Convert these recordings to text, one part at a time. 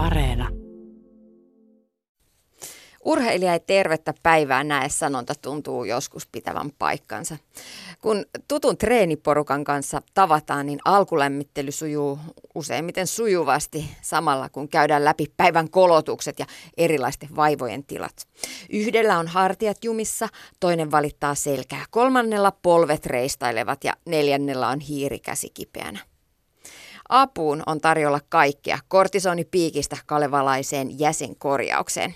Areena. Urheilija ei tervettä päivää näe sanonta tuntuu joskus pitävän paikkansa. Kun tutun treeniporukan kanssa tavataan, niin alkulämmittely sujuu useimmiten sujuvasti samalla kun käydään läpi päivän kolotukset ja erilaisten vaivojen tilat. Yhdellä on hartiat jumissa, toinen valittaa selkää, kolmannella polvet reistailevat ja neljännellä on hiirikäsi kipeänä. Apuun on tarjolla kaikkea kortisonipiikistä kalevalaiseen jäsenkorjaukseen.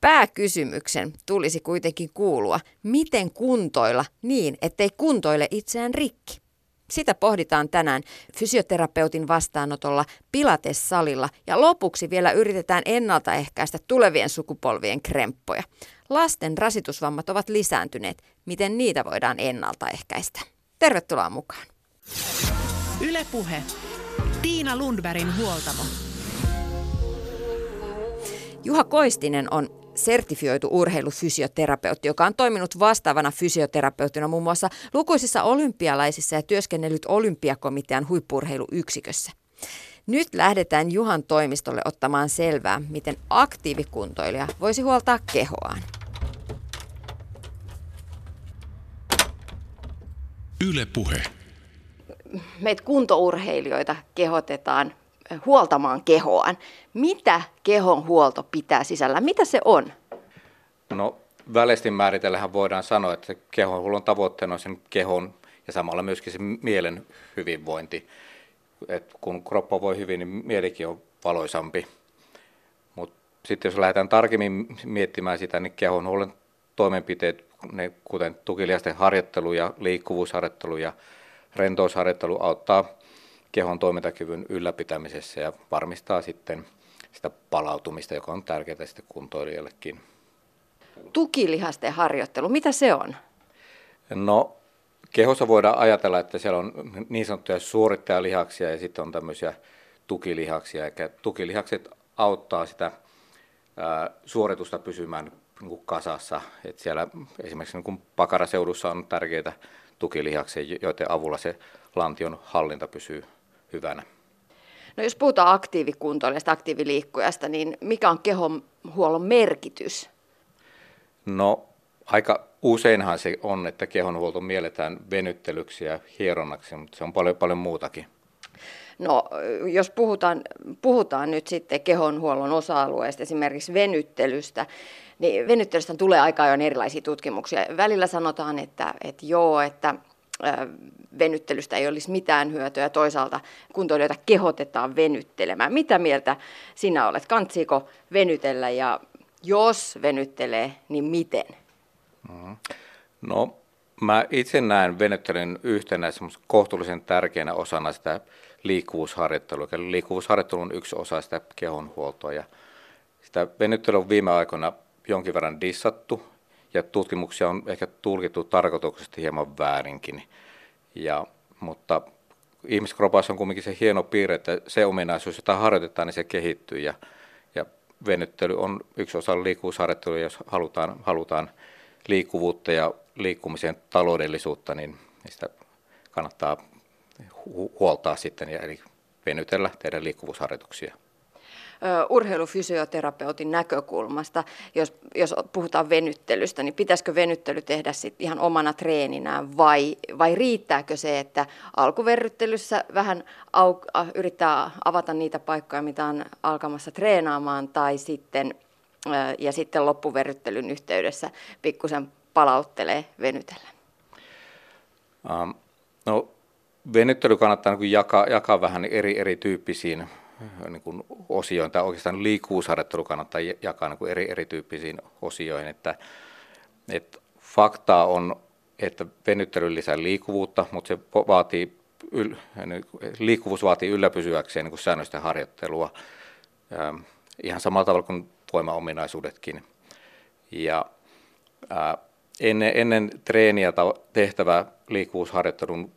Pääkysymyksen tulisi kuitenkin kuulua, miten kuntoilla niin, ettei kuntoile itseään rikki. Sitä pohditaan tänään fysioterapeutin vastaanotolla Pilates-salilla ja lopuksi vielä yritetään ennaltaehkäistä tulevien sukupolvien kremppoja. Lasten rasitusvammat ovat lisääntyneet. Miten niitä voidaan ennaltaehkäistä? Tervetuloa mukaan. Ylepuhe. Tiina Lundbergin huoltamo. Juha Koistinen on sertifioitu urheilufysioterapeutti, joka on toiminut vastaavana fysioterapeuttina muun muassa lukuisissa olympialaisissa ja työskennellyt olympiakomitean huippurheiluyksikössä. Nyt lähdetään Juhan toimistolle ottamaan selvää, miten aktiivikuntoilija voisi huoltaa kehoaan. Yle Puhe. Meitä kuntourheilijoita kehotetaan huoltamaan kehoaan. Mitä kehon huolto pitää sisällä? Mitä se on? No väleisesti määritellähän voidaan sanoa, että kehonhuollon tavoitteena on sen kehon ja samalla myöskin se mielen hyvinvointi. Et kun kroppa voi hyvin, niin mielikin on valoisampi. Mutta sitten jos lähdetään tarkemmin miettimään sitä, niin kehonhuollon toimenpiteet, ne, kuten tukiliasten harjoittelu ja liikkuvuusharjoittelu ja rentousharjoittelu auttaa kehon toimintakyvyn ylläpitämisessä ja varmistaa sitten sitä palautumista, joka on tärkeää sitten kuntoilijallekin. Tukilihasten harjoittelu, mitä se on? No kehossa voidaan ajatella, että siellä on niin sanottuja suorittajalihaksia ja sitten on tämmöisiä tukilihaksia. Eli tukilihakset auttaa sitä ää, suoritusta pysymään niin kuin kasassa. Et siellä esimerkiksi niin kuin pakaraseudussa on tärkeitä tukilihaksia, joiden avulla se lantion hallinta pysyy hyvänä. No jos puhutaan aktiivikuntoilijasta, aktiiviliikkujasta, niin mikä on kehon huollon merkitys? No aika useinhan se on, että kehonhuolto mielletään venyttelyksi ja hieronnaksi, mutta se on paljon, paljon muutakin. No jos puhutaan, puhutaan nyt sitten kehonhuollon osa-alueesta, esimerkiksi venyttelystä, niin venyttelystä tulee aika ajoin erilaisia tutkimuksia. Välillä sanotaan, että, että joo, että venyttelystä ei olisi mitään hyötyä ja toisaalta kuntoilijoita kehotetaan venyttelemään. Mitä mieltä sinä olet? Kantsiiko venytellä ja jos venyttelee, niin miten? Mm-hmm. No mä itse näen venyttelyn yhtenä kohtuullisen tärkeänä osana sitä liikkuvuusharjoittelua. Eli liikkuvuusharjoittelu on yksi osa sitä kehonhuoltoa ja sitä venyttelyä on viime aikoina jonkin verran dissattu ja tutkimuksia on ehkä tulkittu tarkoituksesti hieman väärinkin. Ja, mutta ihmiskropassa on kuitenkin se hieno piirre, että se ominaisuus, jota harjoitetaan, niin se kehittyy. Ja, ja venyttely on yksi osa liikkuvuusharjoittelua, jos halutaan, halutaan liikkuvuutta ja liikkumisen taloudellisuutta, niin sitä kannattaa huoltaa sitten, ja eli venytellä, tehdä liikkuvuusharjoituksia urheilufysioterapeutin näkökulmasta, jos, jos puhutaan venyttelystä, niin pitäisikö venyttely tehdä sit ihan omana treeninään vai, vai riittääkö se, että alkuverryttelyssä vähän au, yrittää avata niitä paikkoja, mitä on alkamassa treenaamaan tai sitten, ja sitten loppuverryttelyn yhteydessä pikkusen palauttelee venytellä? Um, no, venyttely kannattaa niin jakaa, jakaa vähän eri, erityyppisiin niin kuin osioihin, tai oikeastaan liikkuvuusharjoittelu kannattaa jakaa niin kuin eri, erityyppisiin osioihin, että, että faktaa on, että venyttely lisää liikkuvuutta, mutta se vaatii, yl, niin liikkuvuus vaatii ylläpysyäkseen niin kuin säännöistä harjoittelua, ähm, ihan samalla tavalla kuin voimaominaisuudetkin. Ja äh, ennen, ennen treeniä tehtävä liikkuvuusharjoittelun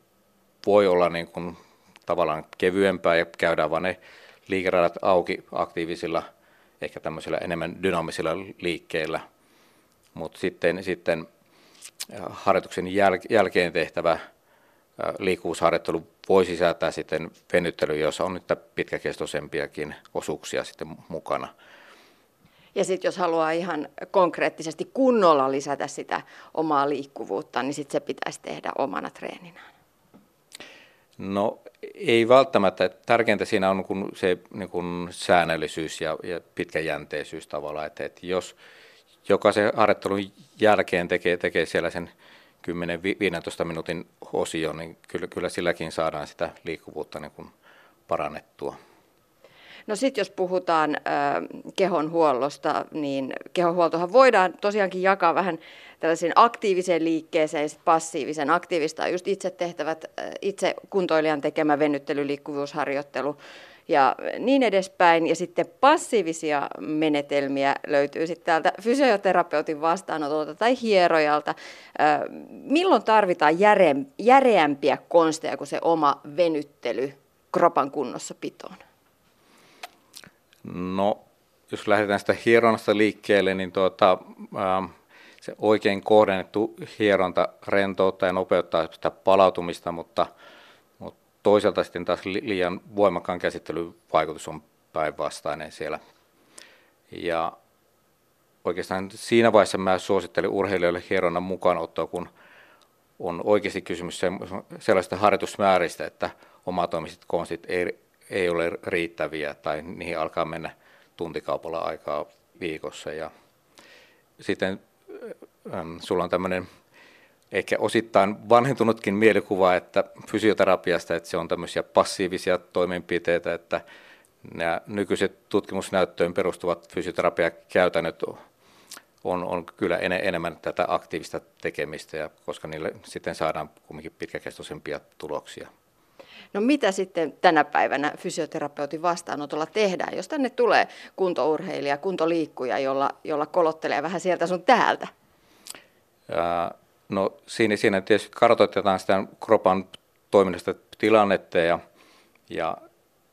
voi olla niin kuin tavallaan kevyempää ja käydään vain ne liikeradat auki aktiivisilla, ehkä tämmöisillä enemmän dynaamisilla liikkeillä. Mutta sitten, sitten äh, harjoituksen jäl- jälkeen tehtävä liikkuvuusharjoittelu voi sisältää sitten venyttely, jossa on nyt pitkäkestoisempiakin osuuksia sitten mukana. Ja sitten jos haluaa ihan konkreettisesti kunnolla lisätä sitä omaa liikkuvuutta, niin sitten se pitäisi tehdä omana treeninään. No ei välttämättä. Tärkeintä siinä on kun se niin kun säännöllisyys ja, ja pitkäjänteisyys tavallaan. Että, että jos jokaisen harjoittelun jälkeen tekee, tekee siellä sen 10-15 minuutin osion, niin kyllä, kyllä silläkin saadaan sitä liikkuvuutta niin kuin parannettua. No sitten jos puhutaan äh, kehonhuollosta, niin kehonhuoltohan voidaan tosiaankin jakaa vähän tällaisen aktiiviseen liikkeeseen ja passiivisen. Aktiivista on just itse tehtävät, äh, itse kuntoilijan tekemä venyttely, ja niin edespäin. Ja sitten passiivisia menetelmiä löytyy sitten täältä fysioterapeutin vastaanotolta tai hierojalta. Äh, milloin tarvitaan järe, järeämpiä konsteja kuin se oma venyttely kropan kunnossa pitoon? No, jos lähdetään sitä hieronnasta liikkeelle, niin tuota, ähm, se oikein kohdennettu hieronta rentouttaa ja nopeuttaa sitä palautumista, mutta, mutta toisaalta sitten taas liian voimakkaan käsittelyvaikutus on päinvastainen siellä. Ja oikeastaan siinä vaiheessa mä suosittelin urheilijoille hieronnan mukaanottoa, kun on oikeasti kysymys sellaista harjoitusmääristä, että omatoimiset konstit ei ei ole riittäviä tai niihin alkaa mennä tuntikaupalla aikaa viikossa. Ja sitten ähm, sulla on tämmöinen ehkä osittain vanhentunutkin mielikuva että fysioterapiasta, että se on tämmöisiä passiivisia toimenpiteitä, että nämä nykyiset tutkimusnäyttöön perustuvat fysioterapiakäytännöt on, on kyllä en, enemmän tätä aktiivista tekemistä, ja koska niille sitten saadaan kumminkin pitkäkestoisempia tuloksia. No mitä sitten tänä päivänä fysioterapeutin vastaanotolla tehdään, jos tänne tulee kuntourheilija, kuntoliikkuja, jolla, jolla kolottelee vähän sieltä sun täältä? Ja, no siinä, siinä tietysti kartoitetaan sitä kropan toiminnasta tilannetta ja, ja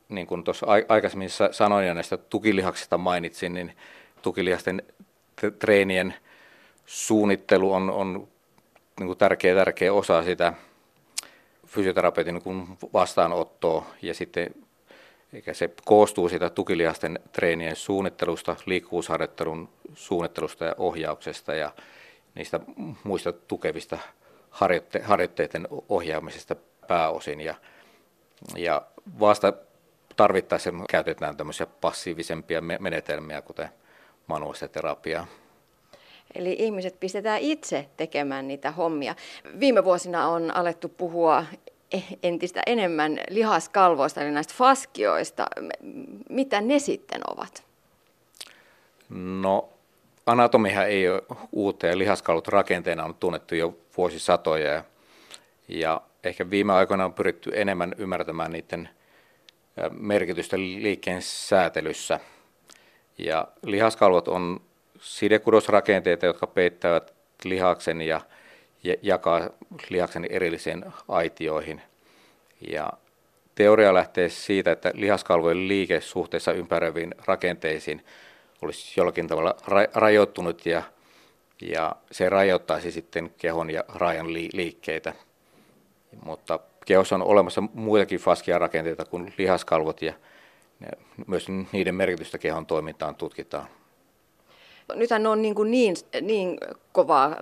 niin kuin tuossa aikaisemmin sanoin ja näistä tukilihaksista mainitsin, niin tukilihasten treenien suunnittelu on, on niin kuin tärkeä, tärkeä osa sitä fysioterapeutin niin vastaanottoa ja sitten eikä se koostuu siitä tukilihasten treenien suunnittelusta, liikkuvuusharjoittelun suunnittelusta ja ohjauksesta ja niistä muista tukevista harjoitte- harjoitteiden ohjaamisesta pääosin. Ja, ja vasta tarvittaessa käytetään tämmöisiä passiivisempia menetelmiä, kuten manuaalista terapiaa. Eli ihmiset pistetään itse tekemään niitä hommia. Viime vuosina on alettu puhua entistä enemmän lihaskalvoista, eli näistä faskioista. Mitä ne sitten ovat? No anatomihan ei ole uutta ja lihaskalvot rakenteena on tunnettu jo vuosisatoja ja, ja ehkä viime aikoina on pyritty enemmän ymmärtämään niiden merkitystä liikkeen säätelyssä. Ja lihaskalvot on sidekudosrakenteita, jotka peittävät lihaksen ja jakaa lihaksen erillisiin aitioihin. Ja teoria lähtee siitä, että lihaskalvojen liike suhteessa ympäröiviin rakenteisiin olisi jollakin tavalla ra- rajoittunut ja, ja se rajoittaisi sitten kehon ja rajan li- liikkeitä. Mutta kehossa on olemassa muitakin faskia rakenteita kuin lihaskalvot ja myös niiden merkitystä kehon toimintaan tutkitaan. Nythän on niin, kuin niin, niin kovaa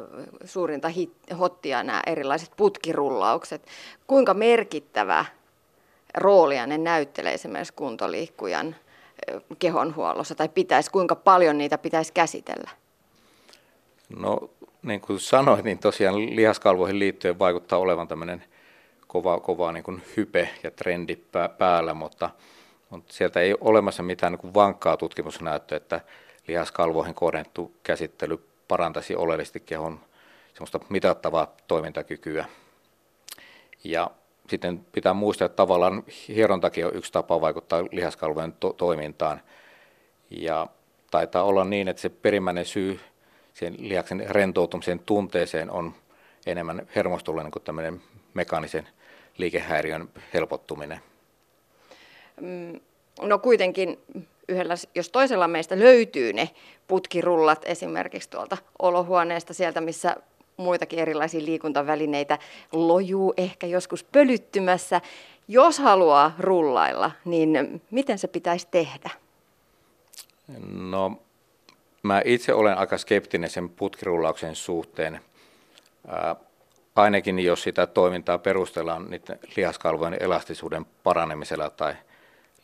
suurinta hit, hottia nämä erilaiset putkirullaukset. Kuinka merkittävä roolia ne näyttelee esimerkiksi kuntoliikkujan kehonhuollossa, tai pitäisi, kuinka paljon niitä pitäisi käsitellä? No niin kuin sanoin, niin tosiaan lihaskalvoihin liittyen vaikuttaa olevan tämmöinen kova, kova niin kuin hype ja trendi päällä, mutta, mutta sieltä ei ole olemassa mitään niin kuin vankkaa tutkimusnäyttöä, että lihaskalvoihin kohdennettu käsittely parantaisi oleellisesti kehon semmoista mitattavaa toimintakykyä. Ja sitten pitää muistaa, että tavallaan hierontakin on yksi tapa vaikuttaa lihaskalvojen to- toimintaan. Ja taitaa olla niin, että se perimmäinen syy sen lihaksen rentoutumisen tunteeseen on enemmän hermostollinen kuin tämmöinen mekaanisen liikehäiriön helpottuminen. Mm, no kuitenkin yhdellä, jos toisella meistä löytyy ne putkirullat esimerkiksi tuolta olohuoneesta sieltä, missä muitakin erilaisia liikuntavälineitä, lojuu ehkä joskus pölyttymässä. Jos haluaa rullailla, niin miten se pitäisi tehdä? No, mä itse olen aika skeptinen sen putkirullauksen suhteen. Ää, ainakin jos sitä toimintaa perustellaan niiden lihaskalvojen elastisuuden paranemisella tai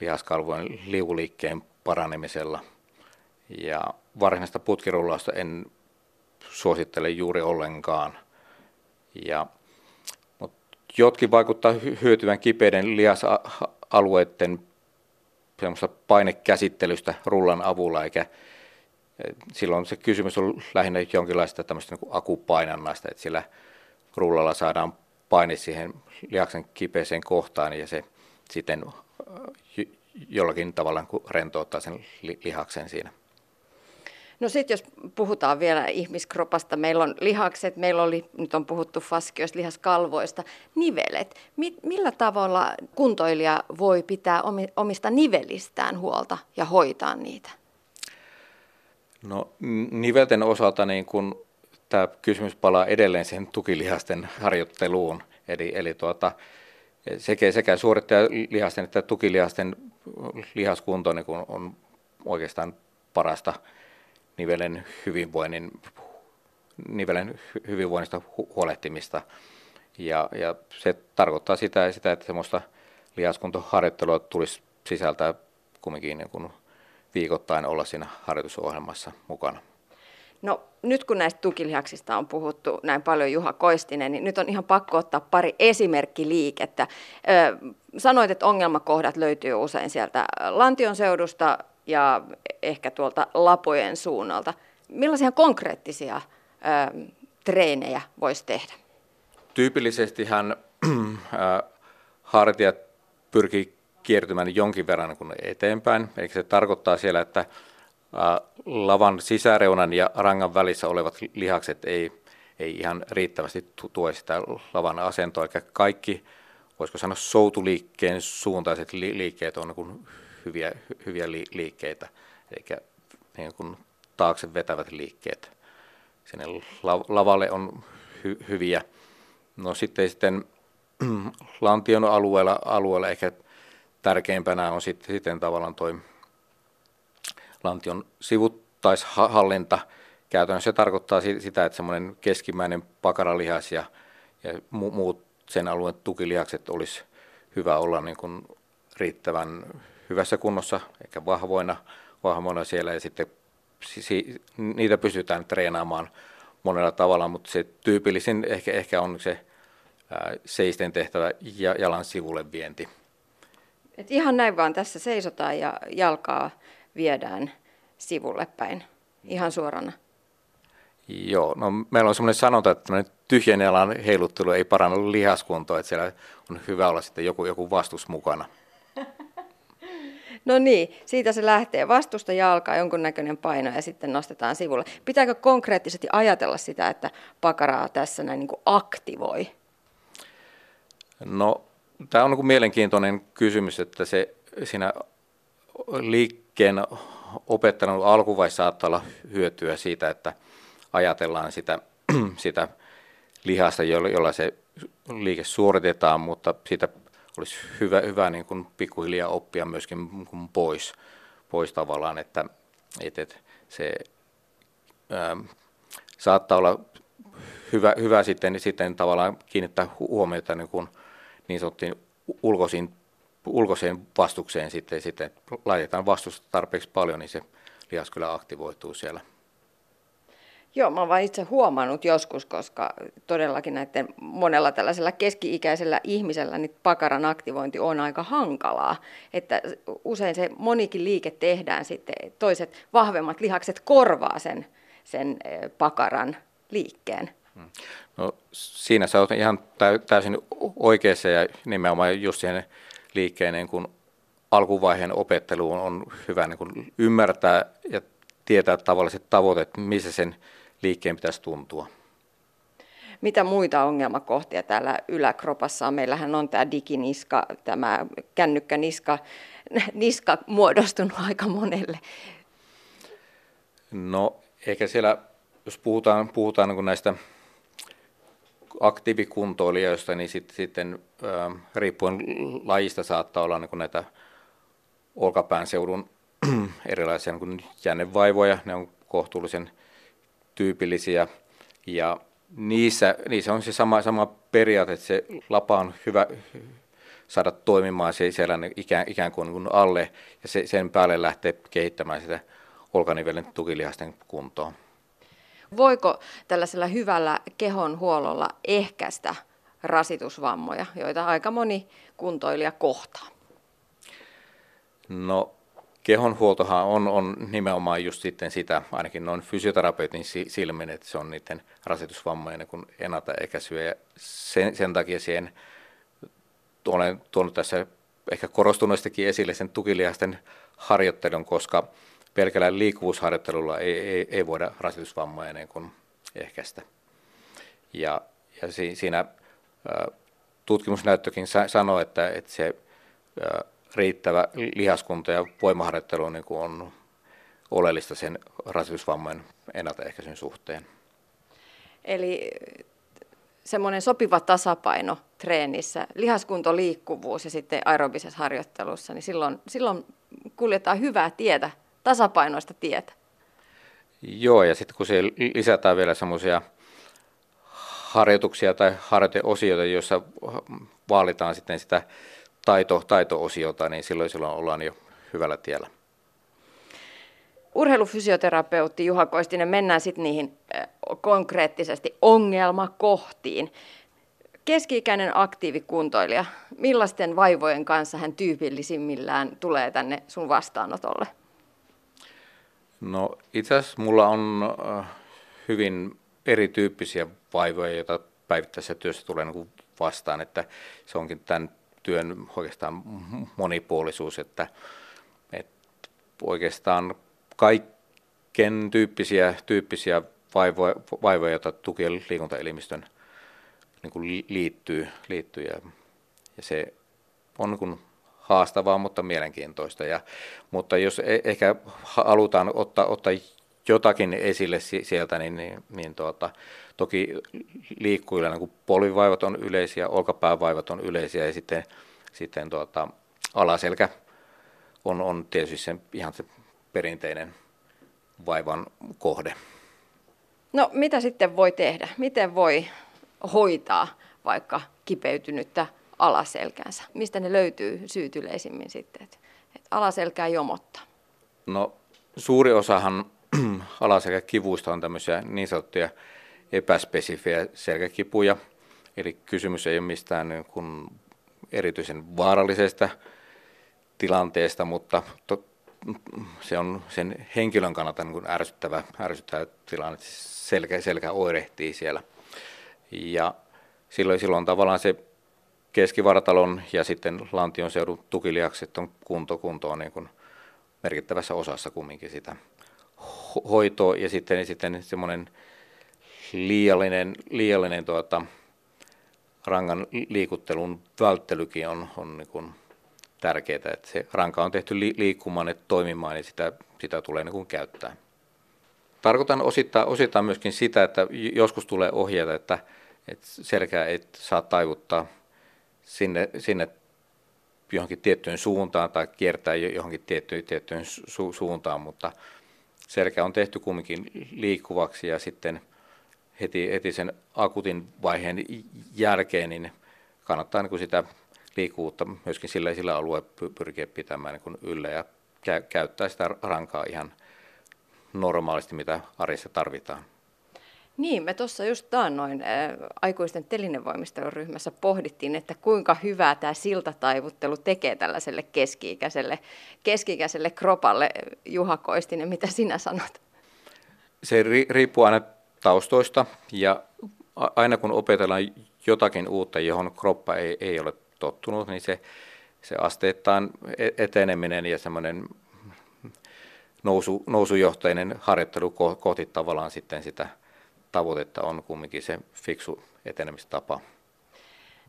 lihaskalvojen liuliikkeen paranemisella. Ja varsinaista putkirullausta en suosittele juuri ollenkaan. Ja, mutta jotkin vaikuttaa hyötyvän kipeiden lihasalueiden painekäsittelystä rullan avulla, eikä silloin se kysymys on lähinnä jonkinlaista tämmöistä niin akupainannasta, että sillä rullalla saadaan paine siihen lihaksen kipeeseen kohtaan ja se sitten jollakin tavalla rentouttaa sen lihaksen siinä. No sitten jos puhutaan vielä ihmiskropasta, meillä on lihakset, meillä oli, nyt on puhuttu faskioista, lihaskalvoista, nivelet. Mi- millä tavalla kuntoilija voi pitää omista nivelistään huolta ja hoitaa niitä? No nivelten osalta niin kun tämä kysymys palaa edelleen siihen tukilihasten harjoitteluun. Eli, eli tuota, sekä, sekä suorittajalihasten että tukilihasten lihaskunto niin kun on oikeastaan parasta nivelen hyvinvoinnin, nivelen hyvinvoinnista huolehtimista. Ja, ja se tarkoittaa sitä, sitä että semmoista lihaskuntoharjoittelua tulisi sisältää kumminkin niin viikoittain olla siinä harjoitusohjelmassa mukana. No nyt kun näistä tukilihaksista on puhuttu näin paljon Juha Koistinen, niin nyt on ihan pakko ottaa pari esimerkkiliikettä. Ö, sanoit, että ongelmakohdat löytyy usein sieltä lantion seudusta ja ehkä tuolta lapojen suunnalta. Millaisia konkreettisia ö, treenejä voisi tehdä? Tyypillisesti hän hartiat pyrkii kiertymään jonkin verran eteenpäin. Eli se tarkoittaa siellä, että lavan sisäreunan ja rangan välissä olevat lihakset ei, ei ihan riittävästi tue sitä lavan asentoa. Eli kaikki, voisiko sanoa soutuliikkeen suuntaiset liikkeet on niin hyviä, hyviä liikkeitä, eli niin kuin taakse vetävät liikkeet. Sinne lavalle on hy, hyviä. No sitten, sitten lantion alueella, alueella ehkä tärkeimpänä on sitten, sitten tavallaan tuo lantion sivuttaishallinta. Käytännössä se tarkoittaa sitä, että semmoinen keskimmäinen pakaralihas ja, ja muut sen alueen tukilihakset olisi hyvä olla niin kuin riittävän hyvässä kunnossa, eikä vahvoina, vahvoina siellä ja sitten si, niitä pystytään treenaamaan monella tavalla, mutta se tyypillisin ehkä, ehkä on se seisten tehtävä ja jalan sivulle vienti. Et ihan näin vaan tässä seisotaan ja jalkaa viedään sivulle päin ihan suorana. Joo, no meillä on semmoinen sanonta, että tyhjän jalan heiluttelu ei paranna lihaskuntoa, että siellä on hyvä olla sitten joku, joku vastus mukana. No niin, siitä se lähtee. Vastusta jalkaa, jonkunnäköinen paino ja sitten nostetaan sivulle. Pitääkö konkreettisesti ajatella sitä, että pakaraa tässä näin niin kuin aktivoi? No, tämä on niin kuin mielenkiintoinen kysymys, että se siinä liikkeen opettanut alkuvaiheessa saattaa olla hyötyä siitä, että ajatellaan sitä, sitä lihasta, jolla se liike suoritetaan, mutta siitä olisi hyvä, hyvä niin kuin pikkuhiljaa oppia myöskin niin pois, pois tavallaan, että, että se ää, saattaa olla hyvä, hyvä sitten, sitten tavallaan kiinnittää huomiota niin, kuin niin sanottiin ulkoisiin, ulkoiseen vastukseen sitten, sitten laitetaan vastusta tarpeeksi paljon, niin se lihas kyllä aktivoituu siellä. Joo, mä olen itse huomannut joskus, koska todellakin näiden monella tällaisella keski-ikäisellä ihmisellä niin pakaran aktivointi on aika hankalaa. Että usein se monikin liike tehdään sitten, toiset vahvemmat lihakset korvaa sen, sen eh, pakaran liikkeen. Hmm. No, siinä sä oot ihan täysin oikeassa ja nimenomaan just siihen liikkeen niin kun alkuvaiheen opetteluun on hyvä niin kun ymmärtää ja tietää tavalliset tavoitteet, missä sen liikkeen pitäisi tuntua. Mitä muita ongelmakohtia täällä yläkropassa on? Meillähän on tämä diginiska, tämä kännykkäniska, niska muodostunut aika monelle. No ehkä siellä, jos puhutaan, puhutaan niin näistä aktiivikuntoilijoista, niin sitten, sitten riippuen lajista saattaa olla niin näitä olkapään seudun erilaisia niin jännevaivoja, ne on kohtuullisen tyypillisiä. Ja niissä, niissä on se sama, sama periaate, että se lapa on hyvä saada toimimaan. Siellä ikään, ikään kuin, kuin alle. Ja se, sen päälle lähtee kehittämään sitä olkanivelen tukilihasten kuntoon. Voiko tällaisella hyvällä kehonhuollolla ehkäistä rasitusvammoja, joita aika moni kuntoilija kohtaa? No kehonhuoltohan on, on nimenomaan just sitten sitä, ainakin noin fysioterapeutin silmin, että se on niiden rasitusvammojen kun ennaltaehkäisyä ja sen, sen takia siihen olen tuonut tässä ehkä korostuneestikin esille sen tukilihasten harjoittelun, koska pelkällä liikkuvuusharjoittelulla ei, ei, ei voida rasitusvammoja niin kuin ehkäistä. Ja, ja si, siinä tutkimusnäyttökin sanoo, että, että se riittävä lihaskunta ja voimaharjoittelu niin kuin on oleellista sen rasitusvammojen ennaltaehkäisyn suhteen. Eli semmoinen sopiva tasapaino treenissä, lihaskunto, liikkuvuus ja sitten aerobisessa harjoittelussa, niin silloin, silloin kuljetaan hyvää tietä, tasapainoista tietä. Joo, ja sitten kun se lisätään vielä semmoisia harjoituksia tai harjoiteosioita, joissa vaalitaan sitten sitä taito, taito-osiota, niin silloin, silloin ollaan jo hyvällä tiellä. Urheilufysioterapeutti Juha Koistinen, mennään sitten niihin konkreettisesti ongelmakohtiin. Keski-ikäinen aktiivikuntoilija, millaisten vaivojen kanssa hän tyypillisimmillään tulee tänne sun vastaanotolle? No itse asiassa mulla on hyvin erityyppisiä vaivoja, joita päivittäisessä työssä tulee niin vastaan, että se onkin tämän työn oikeastaan monipuolisuus, että, että oikeastaan kaiken tyyppisiä, tyyppisiä vaivoja, vaivoja joita tuki- ja liikuntaelimistön niin kuin liittyy, liittyy ja, ja se on niin kuin haastavaa, mutta mielenkiintoista. Ja, mutta jos e- ehkä halutaan ottaa, ottaa jotakin esille sieltä, niin, niin, niin tuota, toki liikkujilla niin polvivaivat on yleisiä, olkapäävaivat on yleisiä ja sitten, sitten tuota, alaselkä on, on tietysti se, ihan se perinteinen vaivan kohde. No mitä sitten voi tehdä? Miten voi hoitaa vaikka kipeytynyttä alaselkäänsä? Mistä ne löytyy syyt yleisimmin sitten, että alaselkää jomottaa? No suuri osahan alaselkäkivuista on tämmöisiä niin sanottuja epäspesifejä selkäkipuja. Eli kysymys ei ole mistään niin kuin erityisen vaarallisesta tilanteesta, mutta to, se on sen henkilön kannalta niin kuin ärsyttävä, ärsyttävä tilanne, selkä, selkä oirehtii siellä. Ja silloin, silloin tavallaan se keskivartalon ja sitten lantion seudun tukilihakset on kunto, kunto on niin kuin merkittävässä osassa kumminkin sitä hoitoa ja sitten, sitten semmoinen liiallinen, liiallinen tuota, rangan liikuttelun välttelykin on, on niin kuin tärkeää, että se ranka on tehty liikkumaan ja toimimaan, niin sitä, sitä tulee niin kuin käyttää. Tarkoitan osittain, osittain myöskin sitä, että joskus tulee ohjeita, että, että selkää ei saa taivuttaa sinne, sinne johonkin tiettyyn suuntaan tai kiertää johonkin tiettyyn, tiettyyn su, suuntaan, mutta selkä on tehty kumminkin liikkuvaksi ja sitten heti, heti sen akutin vaiheen jälkeen niin kannattaa niin kuin sitä liikkuvuutta myöskin sillä, sillä alueella pyrkiä pitämään niin kuin yllä ja käyttää sitä rankaa ihan normaalisti, mitä arjessa tarvitaan. Niin, me tuossa just taannoin äh, aikuisten telinevoimisteluryhmässä pohdittiin, että kuinka hyvää tämä siltataivuttelu tekee tällaiselle keski-ikäiselle, keski-ikäiselle kropalle. Juha Koistinen, mitä sinä sanot? Se ri- riippuu aina taustoista ja aina kun opetellaan jotakin uutta, johon kroppa ei, ei ole tottunut, niin se, se asteittain e-, eteneminen ja semmoinen nousu, nousujohtainen harjoittelu kohti tavallaan sitten sitä tavoitetta on kumminkin se fiksu etenemistapa.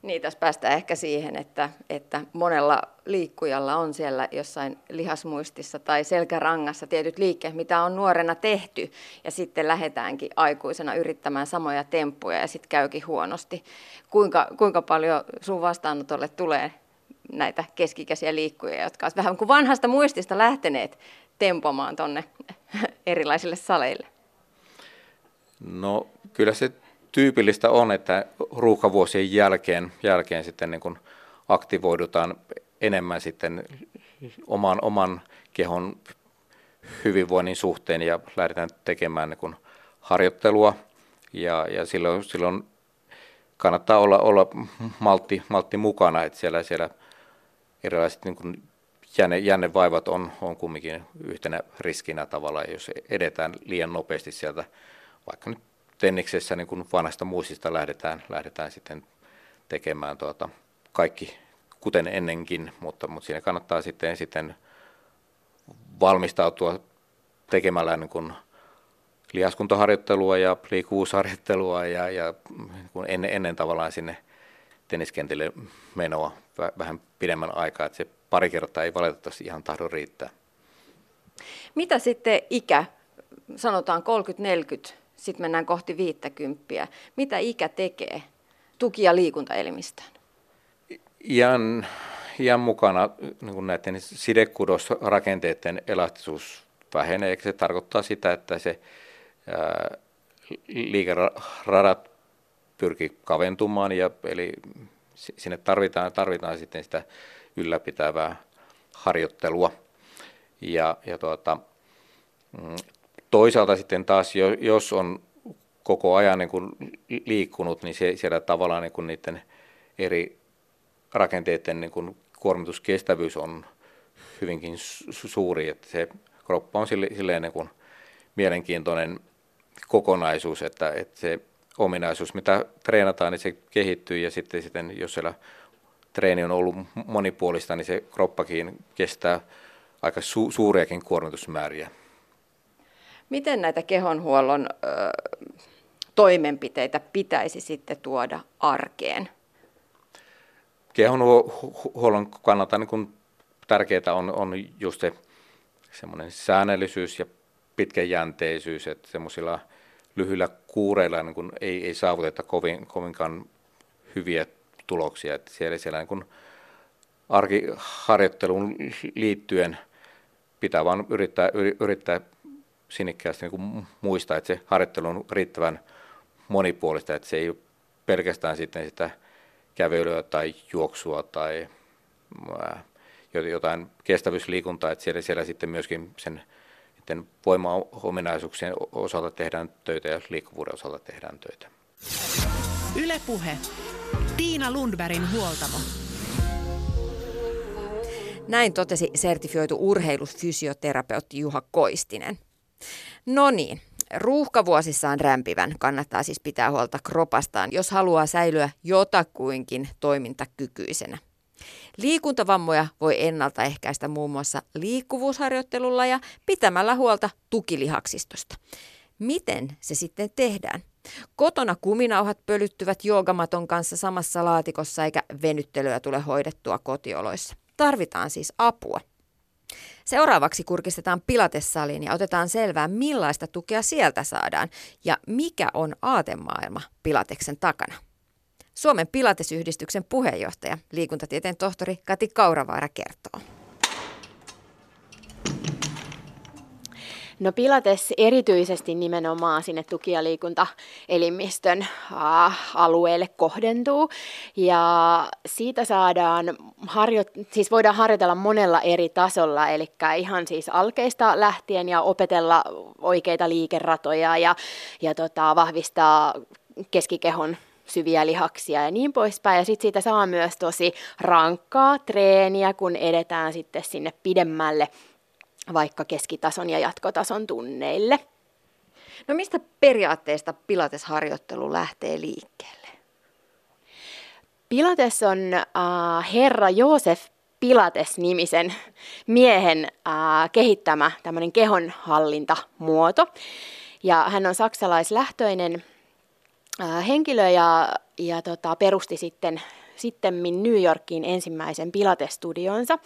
Niin, tässä päästään ehkä siihen, että, että monella liikkujalla on siellä jossain lihasmuistissa tai selkärangassa tietyt liikkeet, mitä on nuorena tehty, ja sitten lähdetäänkin aikuisena yrittämään samoja temppuja, ja sitten käykin huonosti. Kuinka, kuinka paljon sun vastaanotolle tulee näitä keskikäisiä liikkuja, jotka ovat vähän kuin vanhasta muistista lähteneet tempomaan tuonne erilaisille saleille? No kyllä se tyypillistä on, että ruuhkavuosien jälkeen, jälkeen sitten niin kuin aktivoidutaan enemmän sitten oman, oman kehon hyvinvoinnin suhteen ja lähdetään tekemään niin kuin harjoittelua. Ja, ja silloin, silloin kannattaa olla, olla maltti, maltti mukana, että siellä, siellä erilaiset niin kuin jänne, jännevaivat on, on kumminkin yhtenä riskinä tavalla, jos edetään liian nopeasti sieltä, vaikka nyt tenniksessä niin kuin vanhasta muistista lähdetään, lähdetään sitten tekemään tuota, kaikki kuten ennenkin, mutta, mutta siinä kannattaa sitten, sitten valmistautua tekemällä niin kuin lihaskuntoharjoittelua ja liikkuvuusharjoittelua ja, ja niin ennen, ennen tavallaan sinne tenniskentille menoa vähän pidemmän aikaa, että se pari kertaa ei valitettavasti ihan tahdo riittää. Mitä sitten ikä, sanotaan 30-40, sitten mennään kohti 50. Mitä ikä tekee tuki- ja liikuntaelimistään? Iän, iän mukana niin näiden sidekudosrakenteiden elastisuus vähenee. Se tarkoittaa sitä, että se liikeradat pyrkii kaventumaan, ja, eli sinne tarvitaan, tarvitaan sitten sitä ylläpitävää harjoittelua. Ja, ja tuota, mm, toisaalta sitten taas, jos on koko ajan niin kuin liikkunut, niin se, siellä tavallaan niin kuin niiden eri rakenteiden niin kuin kuormituskestävyys on hyvinkin suuri, että se kroppa on silleen niin kuin mielenkiintoinen kokonaisuus, että, että se ominaisuus, mitä treenataan, niin se kehittyy ja sitten, sitten jos siellä treeni on ollut monipuolista, niin se kroppakin kestää aika su- suuriakin kuormitusmääriä. Miten näitä kehonhuollon ö, toimenpiteitä pitäisi sitten tuoda arkeen? Kehonhuollon kannalta niin kun tärkeää on, on just se semmoinen säännöllisyys ja pitkäjänteisyys, että semmoisilla lyhyillä kuureilla niin kun ei, ei saavuteta kovin, kovinkaan hyviä tuloksia. Että siellä, siellä niin kun arkiharjoitteluun liittyen pitää vain yrittää, yrittää sinnikkäästi niin muistaa, että se harjoittelu on riittävän monipuolista, että se ei ole pelkästään sitten sitä kävelyä tai juoksua tai jotain kestävyysliikuntaa, että siellä, siellä sitten myöskin sen voimaominaisuuksien osalta tehdään töitä ja liikkuvuuden osalta tehdään töitä. Ylepuhe. Tiina Lundbergin huoltamo. Näin totesi sertifioitu urheilufysioterapeutti Juha Koistinen. No niin, ruuhkavuosissaan rämpivän kannattaa siis pitää huolta kropastaan, jos haluaa säilyä jotakuinkin toimintakykyisenä. Liikuntavammoja voi ennaltaehkäistä muun muassa liikkuvuusharjoittelulla ja pitämällä huolta tukilihaksistosta. Miten se sitten tehdään? Kotona kuminauhat pölyttyvät joogamaton kanssa samassa laatikossa eikä venyttelyä tule hoidettua kotioloissa. Tarvitaan siis apua. Seuraavaksi kurkistetaan Pilatessaliin ja otetaan selvää, millaista tukea sieltä saadaan ja mikä on aatemaailma Pilateksen takana. Suomen Pilatesyhdistyksen puheenjohtaja, liikuntatieteen tohtori Kati Kauravaara kertoo. No Pilates erityisesti nimenomaan sinne tuki- ja liikuntaelimistön äh, alueelle kohdentuu ja siitä saadaan harjo- siis voidaan harjoitella monella eri tasolla, eli ihan siis alkeista lähtien ja opetella oikeita liikeratoja ja, ja tota, vahvistaa keskikehon syviä lihaksia ja niin poispäin. Ja sitten siitä saa myös tosi rankkaa treeniä, kun edetään sitten sinne pidemmälle vaikka keskitason ja jatkotason tunneille. No mistä periaatteesta pilatesharjoittelu lähtee liikkeelle? Pilates on äh, herra Joosef Pilates-nimisen miehen äh, kehittämä tämmöinen kehonhallintamuoto. Ja hän on saksalaislähtöinen äh, henkilö ja, ja tota, perusti sitten sitten New Yorkiin ensimmäisen Pilates-studionsa.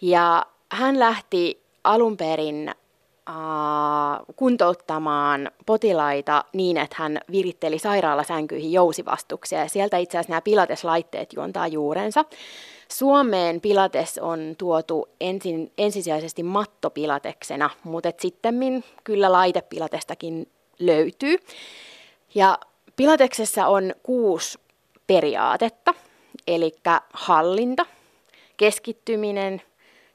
Ja hän lähti alun perin kuntouttamaan potilaita niin, että hän viritteli sairaalasänkyihin jousivastuksia. Ja sieltä itse asiassa nämä pilateslaitteet juontaa juurensa. Suomeen pilates on tuotu ensin, ensisijaisesti mattopilateksena, mutta sitten kyllä laitepilatestakin löytyy. Ja pilateksessa on kuusi periaatetta, eli hallinta, keskittyminen,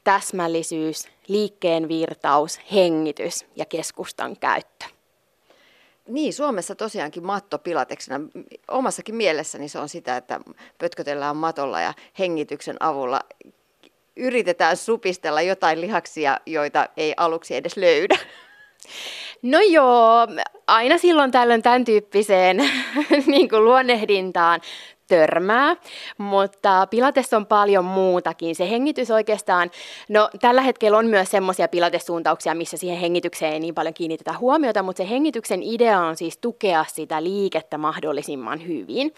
täsmällisyys, liikkeen virtaus, hengitys ja keskustan käyttö. Niin, Suomessa tosiaankin matto pilateksena. Omassakin mielessäni se on sitä, että pötkötellään matolla ja hengityksen avulla yritetään supistella jotain lihaksia, joita ei aluksi edes löydä. No joo, aina silloin tällöin tämän tyyppiseen niin kuin luonnehdintaan törmää, mutta Pilates on paljon muutakin. Se hengitys oikeastaan, no tällä hetkellä on myös semmoisia pilatessuuntauksia, missä siihen hengitykseen ei niin paljon kiinnitetä huomiota, mutta se hengityksen idea on siis tukea sitä liikettä mahdollisimman hyvin.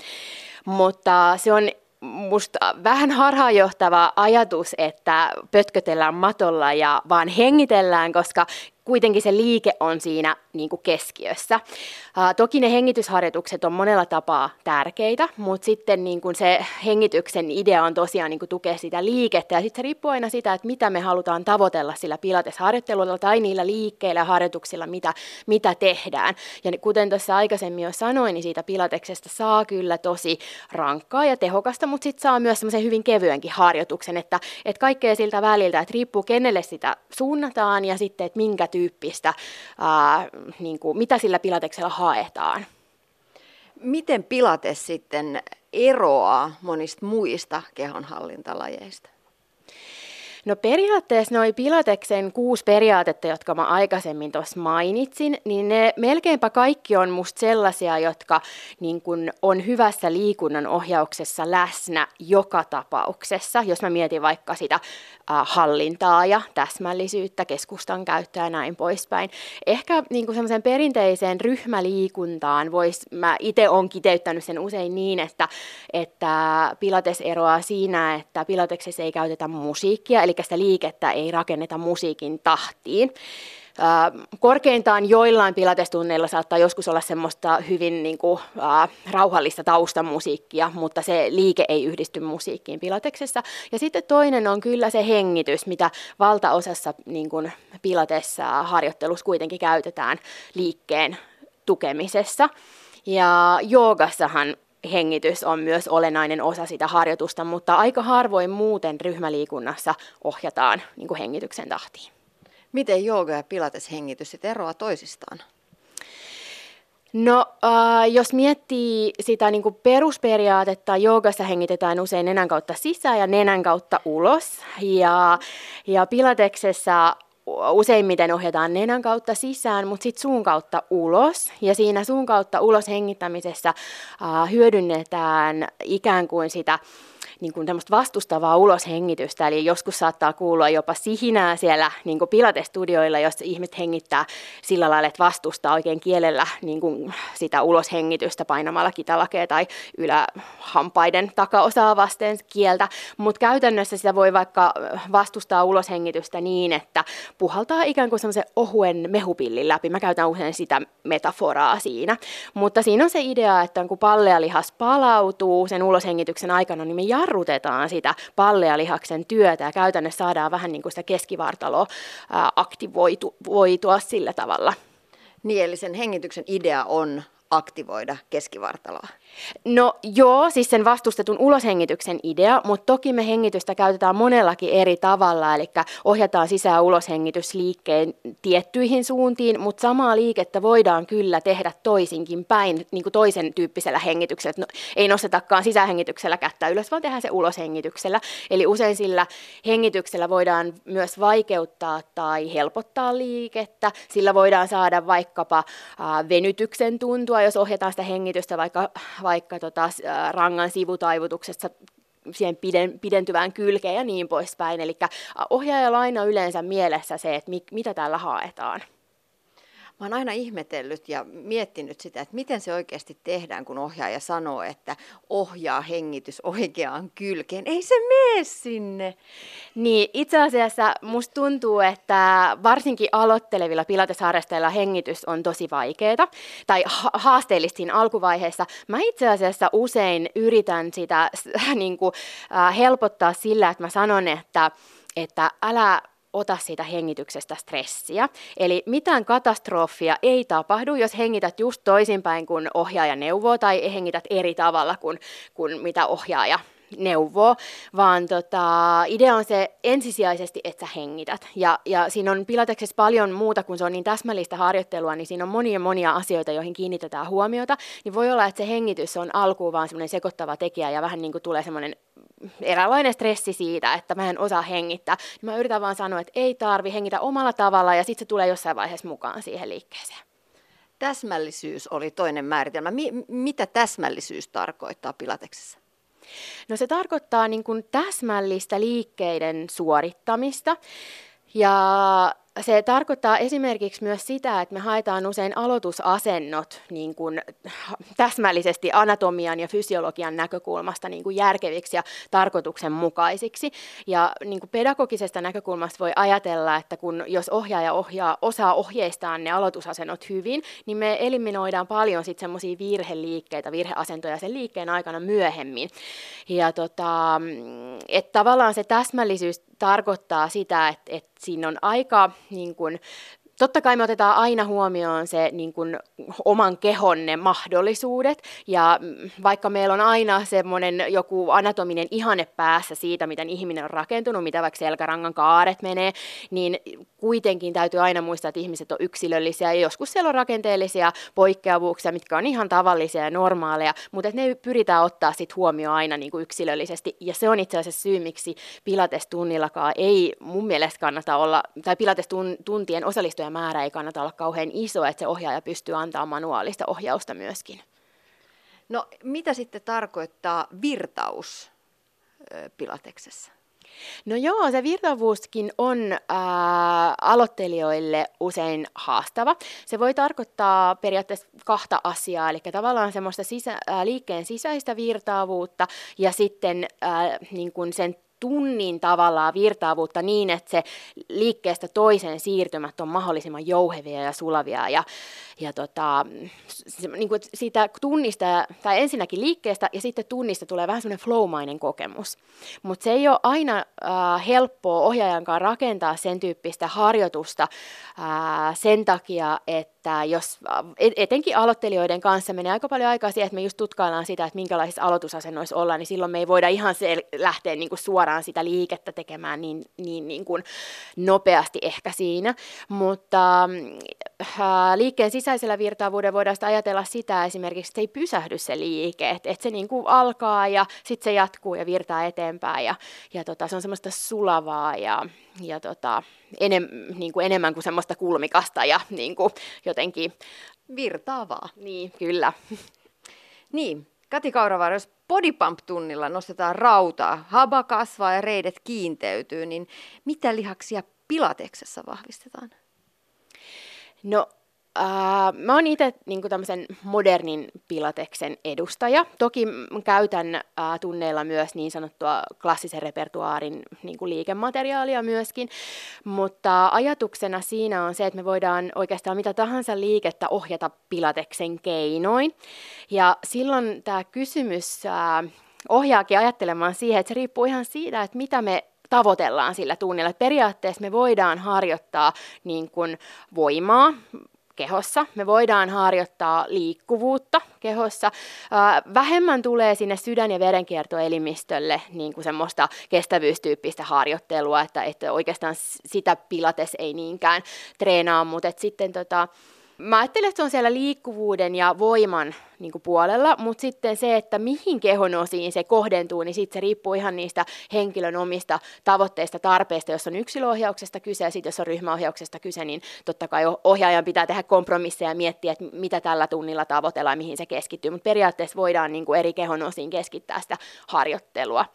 Mutta se on musta vähän harhaanjohtava ajatus, että pötkötellään matolla ja vaan hengitellään, koska kuitenkin se liike on siinä niin kuin keskiössä. Uh, toki ne hengitysharjoitukset on monella tapaa tärkeitä, mutta sitten niin kuin se hengityksen idea on tosiaan niin kuin tukea sitä liikettä ja sitten se riippuu aina sitä, että mitä me halutaan tavoitella sillä pilatesharjoittelulla tai niillä liikkeillä ja harjoituksilla, mitä, mitä tehdään. Ja kuten tuossa aikaisemmin jo sanoin, niin siitä pilateksesta saa kyllä tosi rankkaa ja tehokasta, mutta sitten saa myös semmoisen hyvin kevyenkin harjoituksen, että, että kaikkea siltä väliltä, että riippuu kenelle sitä suunnataan ja sitten, että minkä tyyppistä, ää, niin kuin, mitä sillä pilateksella haetaan. Miten pilates sitten eroaa monista muista kehonhallintalajeista? No periaatteessa noi Pilateksen kuusi periaatetta, jotka mä aikaisemmin tuossa mainitsin, niin ne melkeinpä kaikki on musta sellaisia, jotka niin kun on hyvässä liikunnan ohjauksessa läsnä joka tapauksessa. Jos mä mietin vaikka sitä äh, hallintaa ja täsmällisyyttä, keskustan käyttöä ja näin poispäin. Ehkä niin semmoisen perinteiseen ryhmäliikuntaan vois, mä itse olen kiteyttänyt sen usein niin, että, että Pilates eroaa siinä, että Pilateksessa ei käytetä musiikkia, eli sitä liikettä ei rakenneta musiikin tahtiin. Korkeintaan joillain pilatestunneilla saattaa joskus olla semmoista hyvin niin kuin, äh, rauhallista taustamusiikkia, mutta se liike ei yhdisty musiikkiin pilateksessa. Ja sitten toinen on kyllä se hengitys, mitä valtaosassa niin kuin pilatessa harjoittelussa kuitenkin käytetään liikkeen tukemisessa. Ja joogassahan hengitys on myös olennainen osa sitä harjoitusta, mutta aika harvoin muuten ryhmäliikunnassa ohjataan niin kuin hengityksen tahtiin. Miten jooga ja pilates hengitys sitten eroaa toisistaan? No, äh, jos miettii sitä niin kuin perusperiaatetta, joogassa hengitetään usein nenän kautta sisään ja nenän kautta ulos. Ja, ja pilateksessa useimmiten ohjataan nenän kautta sisään, mutta sitten suun kautta ulos. Ja siinä suun kautta ulos hengittämisessä äh, hyödynnetään ikään kuin sitä niin kuin vastustavaa uloshengitystä, eli joskus saattaa kuulua jopa sihinää siellä niin kuin pilatestudioilla, jos ihmiset hengittää sillä lailla, että vastustaa oikein kielellä niin kuin sitä uloshengitystä painamalla kitalakea tai ylähampaiden takaosaa vasten kieltä, mutta käytännössä sitä voi vaikka vastustaa uloshengitystä niin, että puhaltaa ikään kuin semmoisen ohuen mehupillin läpi. Mä käytän usein sitä metaforaa siinä, mutta siinä on se idea, että kun pallealihas palautuu sen uloshengityksen aikana, niin me jarrutetaan sitä pallealihaksen työtä ja käytännössä saadaan vähän niin kuin sitä keskivartaloa aktivoitua sillä tavalla. Niin, eli sen hengityksen idea on aktivoida keskivartaloa? No joo, siis sen vastustetun uloshengityksen idea, mutta toki me hengitystä käytetään monellakin eri tavalla, eli ohjataan sisään uloshengitysliikkeen tiettyihin suuntiin, mutta samaa liikettä voidaan kyllä tehdä toisinkin päin, niin kuin toisen tyyppisellä hengityksellä. No, ei nostetakaan sisähengityksellä kättä ylös, vaan tehdään se uloshengityksellä. Eli usein sillä hengityksellä voidaan myös vaikeuttaa tai helpottaa liikettä, sillä voidaan saada vaikkapa äh, venytyksen tuntua, jos ohjataan sitä hengitystä vaikka, vaikka tota, rangan sivutaivutuksessa siihen piden, pidentyvään kylkeen ja niin poispäin. Eli ohjaajalla aina yleensä mielessä se, että mi, mitä tällä haetaan. Mä oon aina ihmetellyt ja miettinyt sitä, että miten se oikeasti tehdään, kun ohjaaja sanoo, että ohjaa hengitys oikeaan kylkeen. Ei se mene sinne. Niin, itse asiassa musta tuntuu, että varsinkin aloittelevilla pilatesharrastajilla hengitys on tosi vaikeaa tai ha- haasteellista siinä alkuvaiheessa. Mä itse asiassa usein yritän sitä niin kuin, äh, helpottaa sillä, että mä sanon, että, että älä ota siitä hengityksestä stressiä. Eli mitään katastrofia ei tapahdu, jos hengität just toisinpäin kuin ohjaaja neuvoo tai hengität eri tavalla kuin, kuin mitä ohjaaja neuvoo, vaan tota, idea on se ensisijaisesti, että sä hengität. Ja, ja siinä on Pilateksessa paljon muuta, kun se on niin täsmällistä harjoittelua, niin siinä on monia monia asioita, joihin kiinnitetään huomiota. Niin voi olla, että se hengitys on alkuun vaan semmoinen sekoittava tekijä ja vähän niin kuin tulee semmoinen eräänlainen stressi siitä, että mä en osaa hengittää. Niin mä yritän vaan sanoa, että ei tarvi hengitä omalla tavalla ja sitten se tulee jossain vaiheessa mukaan siihen liikkeeseen. Täsmällisyys oli toinen määritelmä. Mi- mitä täsmällisyys tarkoittaa pilateksessa? No se tarkoittaa niin kuin täsmällistä liikkeiden suorittamista. Ja se tarkoittaa esimerkiksi myös sitä, että me haetaan usein aloitusasennot niin kuin täsmällisesti anatomian ja fysiologian näkökulmasta niin kuin järkeviksi ja tarkoituksenmukaisiksi. Ja niin kuin pedagogisesta näkökulmasta voi ajatella, että kun jos ohjaaja ohjaa, osaa ohjeistaa ne aloitusasennot hyvin, niin me eliminoidaan paljon sitten semmoisia virheliikkeitä, virheasentoja sen liikkeen aikana myöhemmin. Ja tota, että tavallaan se täsmällisyys tarkoittaa sitä, että, että siinä on aika niin kuin, totta kai me otetaan aina huomioon se niin kuin, oman kehon ne mahdollisuudet, ja vaikka meillä on aina semmoinen joku anatominen ihanne päässä siitä, miten ihminen on rakentunut, mitä vaikka selkärangan kaaret menee, niin kuitenkin täytyy aina muistaa, että ihmiset on yksilöllisiä, ja joskus siellä on rakenteellisia poikkeavuuksia, mitkä on ihan tavallisia ja normaaleja, mutta ne pyritään ottaa sit huomioon aina niin kuin yksilöllisesti, ja se on itse asiassa syy, miksi pilatestunnillakaan ei mun mielestä kannata olla, tai pilatestuntien osallistuja määrä ei kannata olla kauhean iso, että se ohjaaja pystyy antamaan manuaalista ohjausta myöskin. No mitä sitten tarkoittaa virtaus pilateksessa? No joo, se virtavuuskin on ää, aloittelijoille usein haastava. Se voi tarkoittaa periaatteessa kahta asiaa, eli tavallaan semmoista sisä, ää, liikkeen sisäistä virtaavuutta ja sitten ää, niin kuin sen tunnin tavallaan virtaavuutta niin, että se liikkeestä toiseen siirtymät on mahdollisimman jouhevia ja sulavia. Ja, ja tota, se, niin kuin siitä tunnista, tai ensinnäkin liikkeestä ja sitten tunnista tulee vähän semmoinen flowmainen kokemus. Mutta se ei ole aina äh, helppoa ohjaajankaan rakentaa sen tyyppistä harjoitusta äh, sen takia, että että jos etenkin aloittelijoiden kanssa menee aika paljon aikaa siihen, että me just tutkaillaan sitä, että minkälaisissa aloitusasennoissa ollaan, niin silloin me ei voida ihan se lähteä niin kuin suoraan sitä liikettä tekemään niin, niin, niin kuin nopeasti ehkä siinä. Mutta äh, liikkeen sisäisellä virtaavuudella voidaan sitä ajatella sitä esimerkiksi, että se ei pysähdy se liike, että, että se niin kuin alkaa ja sitten se jatkuu ja virtaa eteenpäin ja, ja tota, se on semmoista sulavaa ja, ja tota, enem, niin kuin enemmän kuin semmoista kulmikasta ja niin kuin jotenkin virtaavaa. Niin, kyllä. Niin, Kati Kauravaara, jos bodypump-tunnilla nostetaan rautaa, haba kasvaa ja reidet kiinteytyy, niin mitä lihaksia pilateksessa vahvistetaan? No Uh, mä oon itse niin tämmöisen modernin pilateksen edustaja. Toki käytän uh, tunneilla myös niin sanottua klassisen repertuaarin niin liikemateriaalia myöskin, mutta ajatuksena siinä on se, että me voidaan oikeastaan mitä tahansa liikettä ohjata pilateksen keinoin. Ja silloin tämä kysymys uh, ohjaakin ajattelemaan siihen, että se riippuu ihan siitä, että mitä me tavoitellaan sillä tunnilla. periaatteessa me voidaan harjoittaa niin kuin voimaa, kehossa. Me voidaan harjoittaa liikkuvuutta kehossa. Vähemmän tulee sinne sydän- ja verenkiertoelimistölle niin kuin semmoista kestävyystyyppistä harjoittelua, että, että oikeastaan sitä pilates ei niinkään treenaa, mutta sitten tota, Mä ajattelen, että se on siellä liikkuvuuden ja voiman niin kuin puolella, mutta sitten se, että mihin kehon osiin se kohdentuu, niin sitten se riippuu ihan niistä henkilön omista tavoitteista, tarpeista. Jos on yksilöohjauksesta kyse ja sitten jos on ryhmäohjauksesta kyse, niin totta kai ohjaajan pitää tehdä kompromisseja ja miettiä, että mitä tällä tunnilla tavoitellaan ja mihin se keskittyy. Mutta periaatteessa voidaan niin kuin eri kehon osiin keskittää sitä harjoittelua.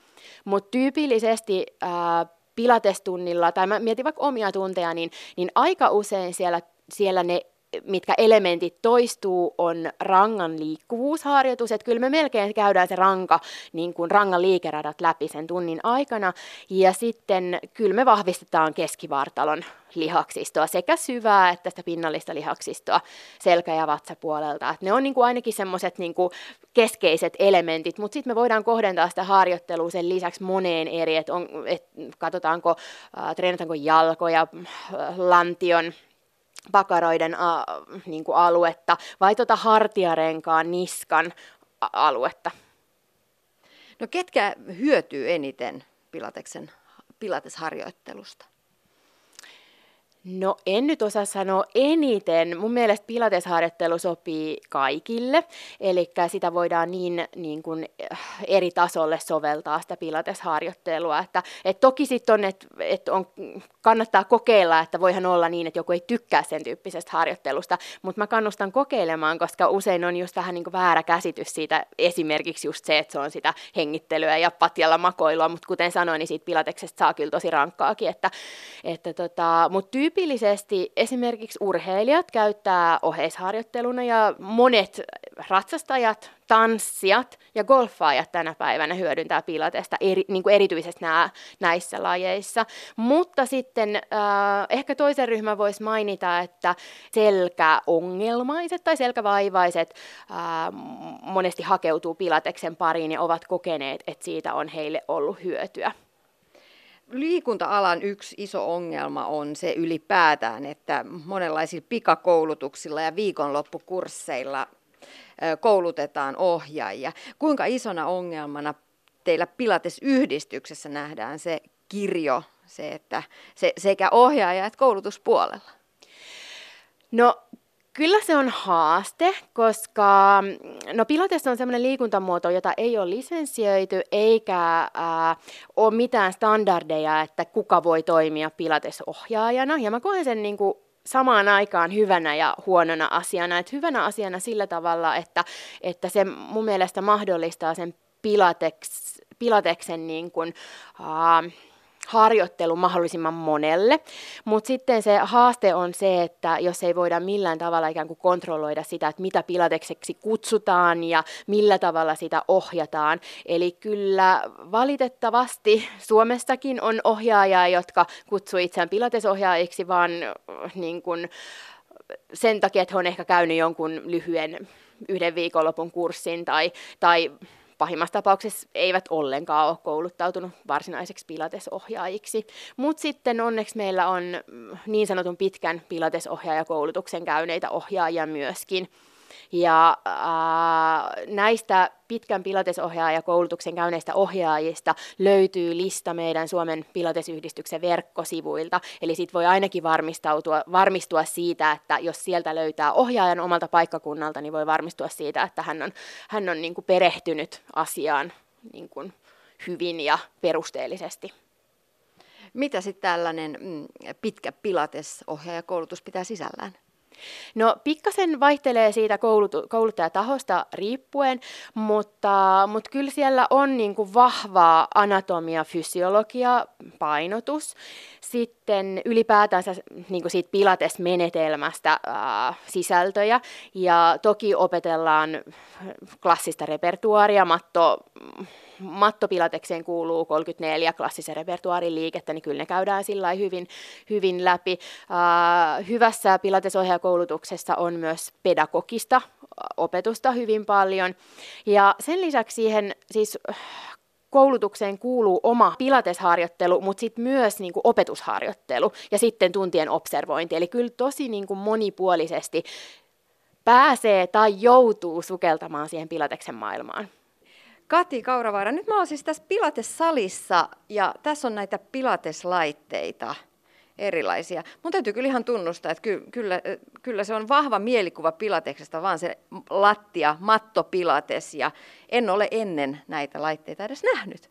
Mutta tyypillisesti... Ää, pilatestunnilla, tai mä mietin vaikka omia tunteja, niin, niin aika usein siellä, siellä ne mitkä elementit toistuu, on rangan liikkuvuusharjoitus. Että kyllä me melkein käydään se ranka, niin kuin rangan liikeradat läpi sen tunnin aikana. Ja sitten kyllä me vahvistetaan keskivartalon lihaksistoa, sekä syvää että sitä pinnallista lihaksistoa selkä- ja vatsapuolelta. Et ne on niin kuin ainakin semmoiset niin keskeiset elementit, mutta sitten me voidaan kohdentaa sitä harjoittelua sen lisäksi moneen eri, että et katsotaanko, äh, treenataanko jalkoja, lantion, pakaroiden a, niin kuin aluetta vai tuota hartiarenkaan, niskan aluetta. No ketkä hyötyy eniten Pilateksen, Pilatesharjoittelusta? No en nyt osaa sanoa eniten. Mun mielestä pilatesharjoittelu sopii kaikille, eli sitä voidaan niin, niin kuin eh, eri tasolle soveltaa sitä pilatesharjoittelua. Että, et toki sitten on, että et on, kannattaa kokeilla, että voihan olla niin, että joku ei tykkää sen tyyppisestä harjoittelusta, mutta mä kannustan kokeilemaan, koska usein on just vähän niin kuin väärä käsitys siitä, esimerkiksi just se, että se on sitä hengittelyä ja patjalla makoilua, mutta kuten sanoin, niin siitä pilateksesta saa kyllä tosi rankkaakin, että, että tota, mutta tyypillisesti esimerkiksi urheilijat käyttää oheisharjoitteluna ja monet ratsastajat, tanssijat ja golfaajat tänä päivänä hyödyntää pilatesta, eri, niin kuin erityisesti nää, näissä lajeissa. Mutta sitten äh, ehkä toisen ryhmän voisi mainita, että selkäongelmaiset tai selkävaivaiset äh, monesti hakeutuu pilateksen pariin ja ovat kokeneet, että siitä on heille ollut hyötyä liikunta-alan yksi iso ongelma on se ylipäätään, että monenlaisilla pikakoulutuksilla ja viikonloppukursseilla koulutetaan ohjaajia. Kuinka isona ongelmana teillä Pilates-yhdistyksessä nähdään se kirjo, se, että se, sekä ohjaaja että koulutuspuolella? No Kyllä se on haaste, koska no Pilates on sellainen liikuntamuoto, jota ei ole lisensioitu eikä ää, ole mitään standardeja, että kuka voi toimia Pilates-ohjaajana. Ja mä koen sen niin kuin samaan aikaan hyvänä ja huonona asiana. Et hyvänä asiana sillä tavalla, että, että se mun mielestä mahdollistaa sen Pilates, Pilateksen niin kuin, uh, harjoittelu mahdollisimman monelle. Mutta sitten se haaste on se, että jos ei voida millään tavalla ikään kuin kontrolloida sitä, että mitä pilatekseksi kutsutaan ja millä tavalla sitä ohjataan. Eli kyllä valitettavasti Suomessakin on ohjaajia, jotka kutsuu itseään pilatesohjaajiksi, vaan niin kuin sen takia, että he on ehkä käynyt jonkun lyhyen yhden viikonlopun kurssin tai, tai pahimmassa tapauksessa eivät ollenkaan ole kouluttautunut varsinaisiksi pilatesohjaajiksi. Mutta sitten onneksi meillä on niin sanotun pitkän pilatesohjaajakoulutuksen käyneitä ohjaajia myöskin. Ja äh, näistä pitkän pilatesohjaajakoulutuksen käyneistä ohjaajista löytyy lista meidän Suomen pilatesyhdistyksen verkkosivuilta. Eli sitten voi ainakin varmistautua, varmistua siitä, että jos sieltä löytää ohjaajan omalta paikkakunnalta, niin voi varmistua siitä, että hän on, hän on niin kuin perehtynyt asiaan niin kuin hyvin ja perusteellisesti. Mitä sitten tällainen mm, pitkä pilatesohjaajakoulutus pitää sisällään? No pikkasen vaihtelee siitä koulut- kouluttajatahosta riippuen, mutta, mutta kyllä siellä on niin kuin vahvaa anatomia, fysiologia, painotus. Sitten ylipäätänsä niin siitä pilates-menetelmästä ää, sisältöjä ja toki opetellaan klassista repertuaria, matto, mattopilatekseen kuuluu 34 klassisen repertuaarin liikettä, niin kyllä ne käydään sillä hyvin, hyvin läpi. Hyvässä pilatesohjaajakoulutuksessa on myös pedagogista opetusta hyvin paljon. Ja sen lisäksi siihen siis koulutukseen kuuluu oma pilatesharjoittelu, mutta sitten myös niin kuin opetusharjoittelu ja sitten tuntien observointi. Eli kyllä tosi niin kuin monipuolisesti pääsee tai joutuu sukeltamaan siihen pilateksen maailmaan. Kati Kauravaara, nyt mä oon siis tässä Pilates-salissa ja tässä on näitä Pilates-laitteita erilaisia. Mun täytyy kyllä ihan tunnustaa, että ky- kyllä, kyllä se on vahva mielikuva Pilateksesta, vaan se lattia, matto Pilates ja en ole ennen näitä laitteita edes nähnyt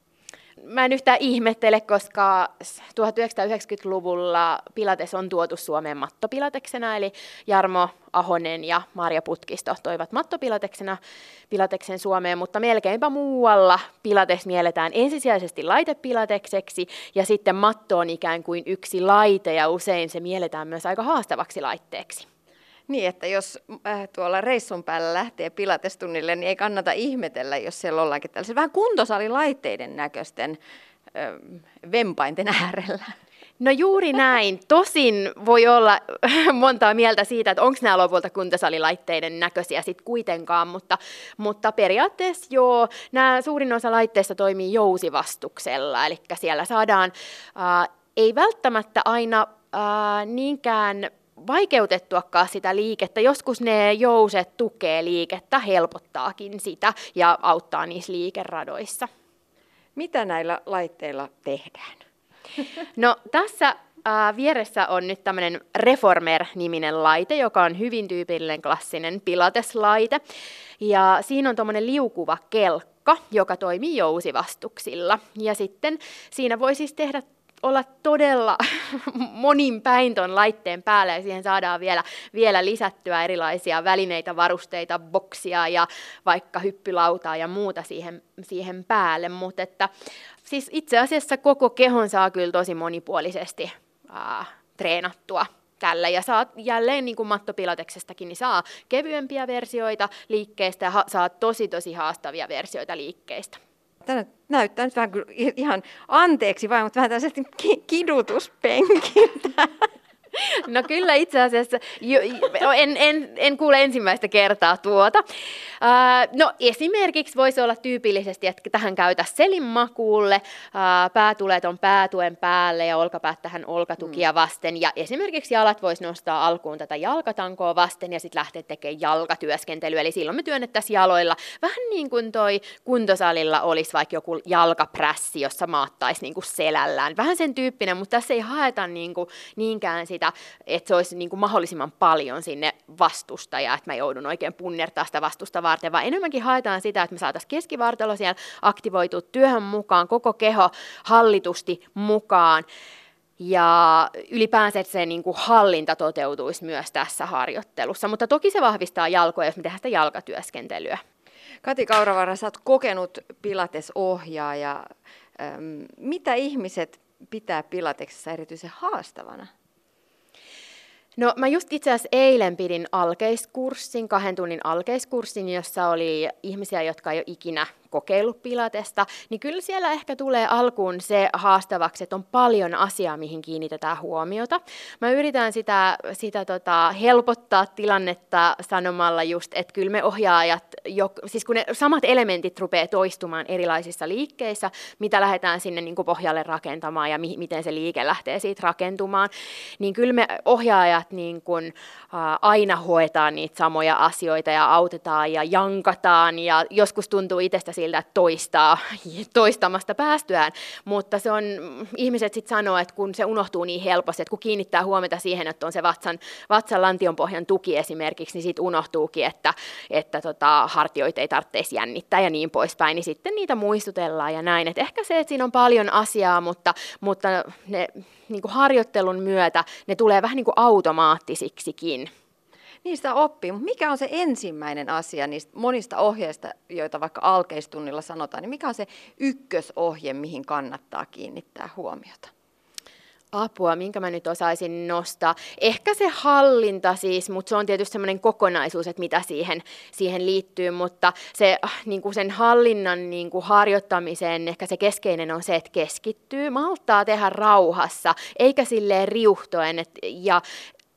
mä en yhtään ihmettele, koska 1990-luvulla Pilates on tuotu Suomeen mattopilateksena, eli Jarmo Ahonen ja Marja Putkisto toivat mattopilateksena Pilateksen Suomeen, mutta melkeinpä muualla Pilates mielletään ensisijaisesti laitepilatekseksi, ja sitten matto on ikään kuin yksi laite, ja usein se mielletään myös aika haastavaksi laitteeksi. Niin, että jos äh, tuolla reissun päällä lähtee pilatestunnille, niin ei kannata ihmetellä, jos siellä ollaankin tällaisen vähän kuntosalilaitteiden näköisten äh, vempainten äärellä. No juuri näin. Tosin voi olla montaa mieltä siitä, että onko nämä lopulta kuntosalilaitteiden näköisiä sitten kuitenkaan, mutta, mutta periaatteessa joo, nämä suurin osa laitteista toimii jousivastuksella, eli siellä saadaan, äh, ei välttämättä aina äh, niinkään vaikeutettuakaan sitä liikettä. Joskus ne jouset tukee liikettä, helpottaakin sitä ja auttaa niissä liikeradoissa. Mitä näillä laitteilla tehdään? No tässä äh, vieressä on nyt tämmöinen Reformer-niminen laite, joka on hyvin tyypillinen klassinen pilateslaite. Ja siinä on tuommoinen liukuva kelkka, joka toimii jousivastuksilla. Ja sitten siinä voi siis tehdä olla todella monin päin ton laitteen päällä ja siihen saadaan vielä, vielä lisättyä erilaisia välineitä, varusteita, boksia ja vaikka hyppylautaa ja muuta siihen, siihen päälle. Mutta että siis itse asiassa koko kehon saa kyllä tosi monipuolisesti ää, treenattua tällä. Ja saat jälleen niin kuin mattopilateksestakin, niin saa kevyempiä versioita liikkeestä ja ha- saa tosi tosi haastavia versioita liikkeistä. Tämä näyttää nyt vähän ihan anteeksi vai, mutta vähän tällaisesti kidutuspenkiltä. No kyllä itse asiassa, jo, en, en, en kuule ensimmäistä kertaa tuota. Uh, no esimerkiksi voisi olla tyypillisesti, että tähän käytä selin makuulle, uh, päätulet on päätuen päälle ja olkapäät tähän olkatukia mm. vasten. Ja esimerkiksi jalat voisi nostaa alkuun tätä jalkatankoa vasten ja sitten lähteä tekemään jalkatyöskentelyä. Eli silloin me työnnettäisiin jaloilla vähän niin kuin toi kuntosalilla olisi vaikka joku jalkaprässi, jossa maattaisi niin kuin selällään. Vähän sen tyyppinen, mutta tässä ei haeta niin kuin niinkään sitä sitä, että se olisi niin kuin mahdollisimman paljon sinne vastustajaa, että mä joudun oikein punnertaa sitä vastusta varten, vaan enemmänkin haetaan sitä, että me saataisiin keskivartalo siellä aktivoitua työhön mukaan, koko keho hallitusti mukaan. Ja ylipäänsä se niin kuin hallinta toteutuisi myös tässä harjoittelussa, mutta toki se vahvistaa jalkoja, jos me tehdään sitä jalkatyöskentelyä. Kati Kauravara, sä oot kokenut pilatesohjaaja. Mitä ihmiset pitää pilateksessa erityisen haastavana? No mä just itse asiassa eilen pidin alkeiskurssin, kahden tunnin alkeiskurssin, jossa oli ihmisiä, jotka ei ole ikinä kokeillut pilatesta, niin kyllä siellä ehkä tulee alkuun se haastavaksi, että on paljon asiaa, mihin kiinnitetään huomiota. Mä yritän sitä, sitä tota, helpottaa tilannetta sanomalla just, että kyllä me ohjaajat, jo, siis kun ne samat elementit rupeaa toistumaan erilaisissa liikkeissä, mitä lähdetään sinne niin pohjalle rakentamaan ja mi- miten se liike lähtee siitä rakentumaan, niin kyllä me ohjaajat niin kuin, ä, aina hoetaan niitä samoja asioita ja autetaan ja jankataan ja joskus tuntuu itsestä siltä, toistaa toistamasta päästyään, mutta se on, ihmiset sitten sanoo, että kun se unohtuu niin helposti, että kun kiinnittää huomiota siihen, että on se vatsan, vatsan lantionpohjan tuki esimerkiksi, niin sitten unohtuukin, että, että tota, hartioita ei tarvitsisi jännittää ja niin poispäin, niin sitten niitä muistutellaan ja näin. Et ehkä se, että siinä on paljon asiaa, mutta, mutta ne niin kuin harjoittelun myötä ne tulee vähän niin kuin automaattisiksikin niistä oppii. Mutta mikä on se ensimmäinen asia niistä monista ohjeista, joita vaikka alkeistunnilla sanotaan, niin mikä on se ykkösohje, mihin kannattaa kiinnittää huomiota? apua, minkä mä nyt osaisin nostaa. Ehkä se hallinta siis, mutta se on tietysti semmoinen kokonaisuus, että mitä siihen, siihen liittyy, mutta se, äh, niin kuin sen hallinnan niin kuin harjoittamiseen ehkä se keskeinen on se, että keskittyy, malttaa tehdä rauhassa, eikä silleen riuhtoen, et, ja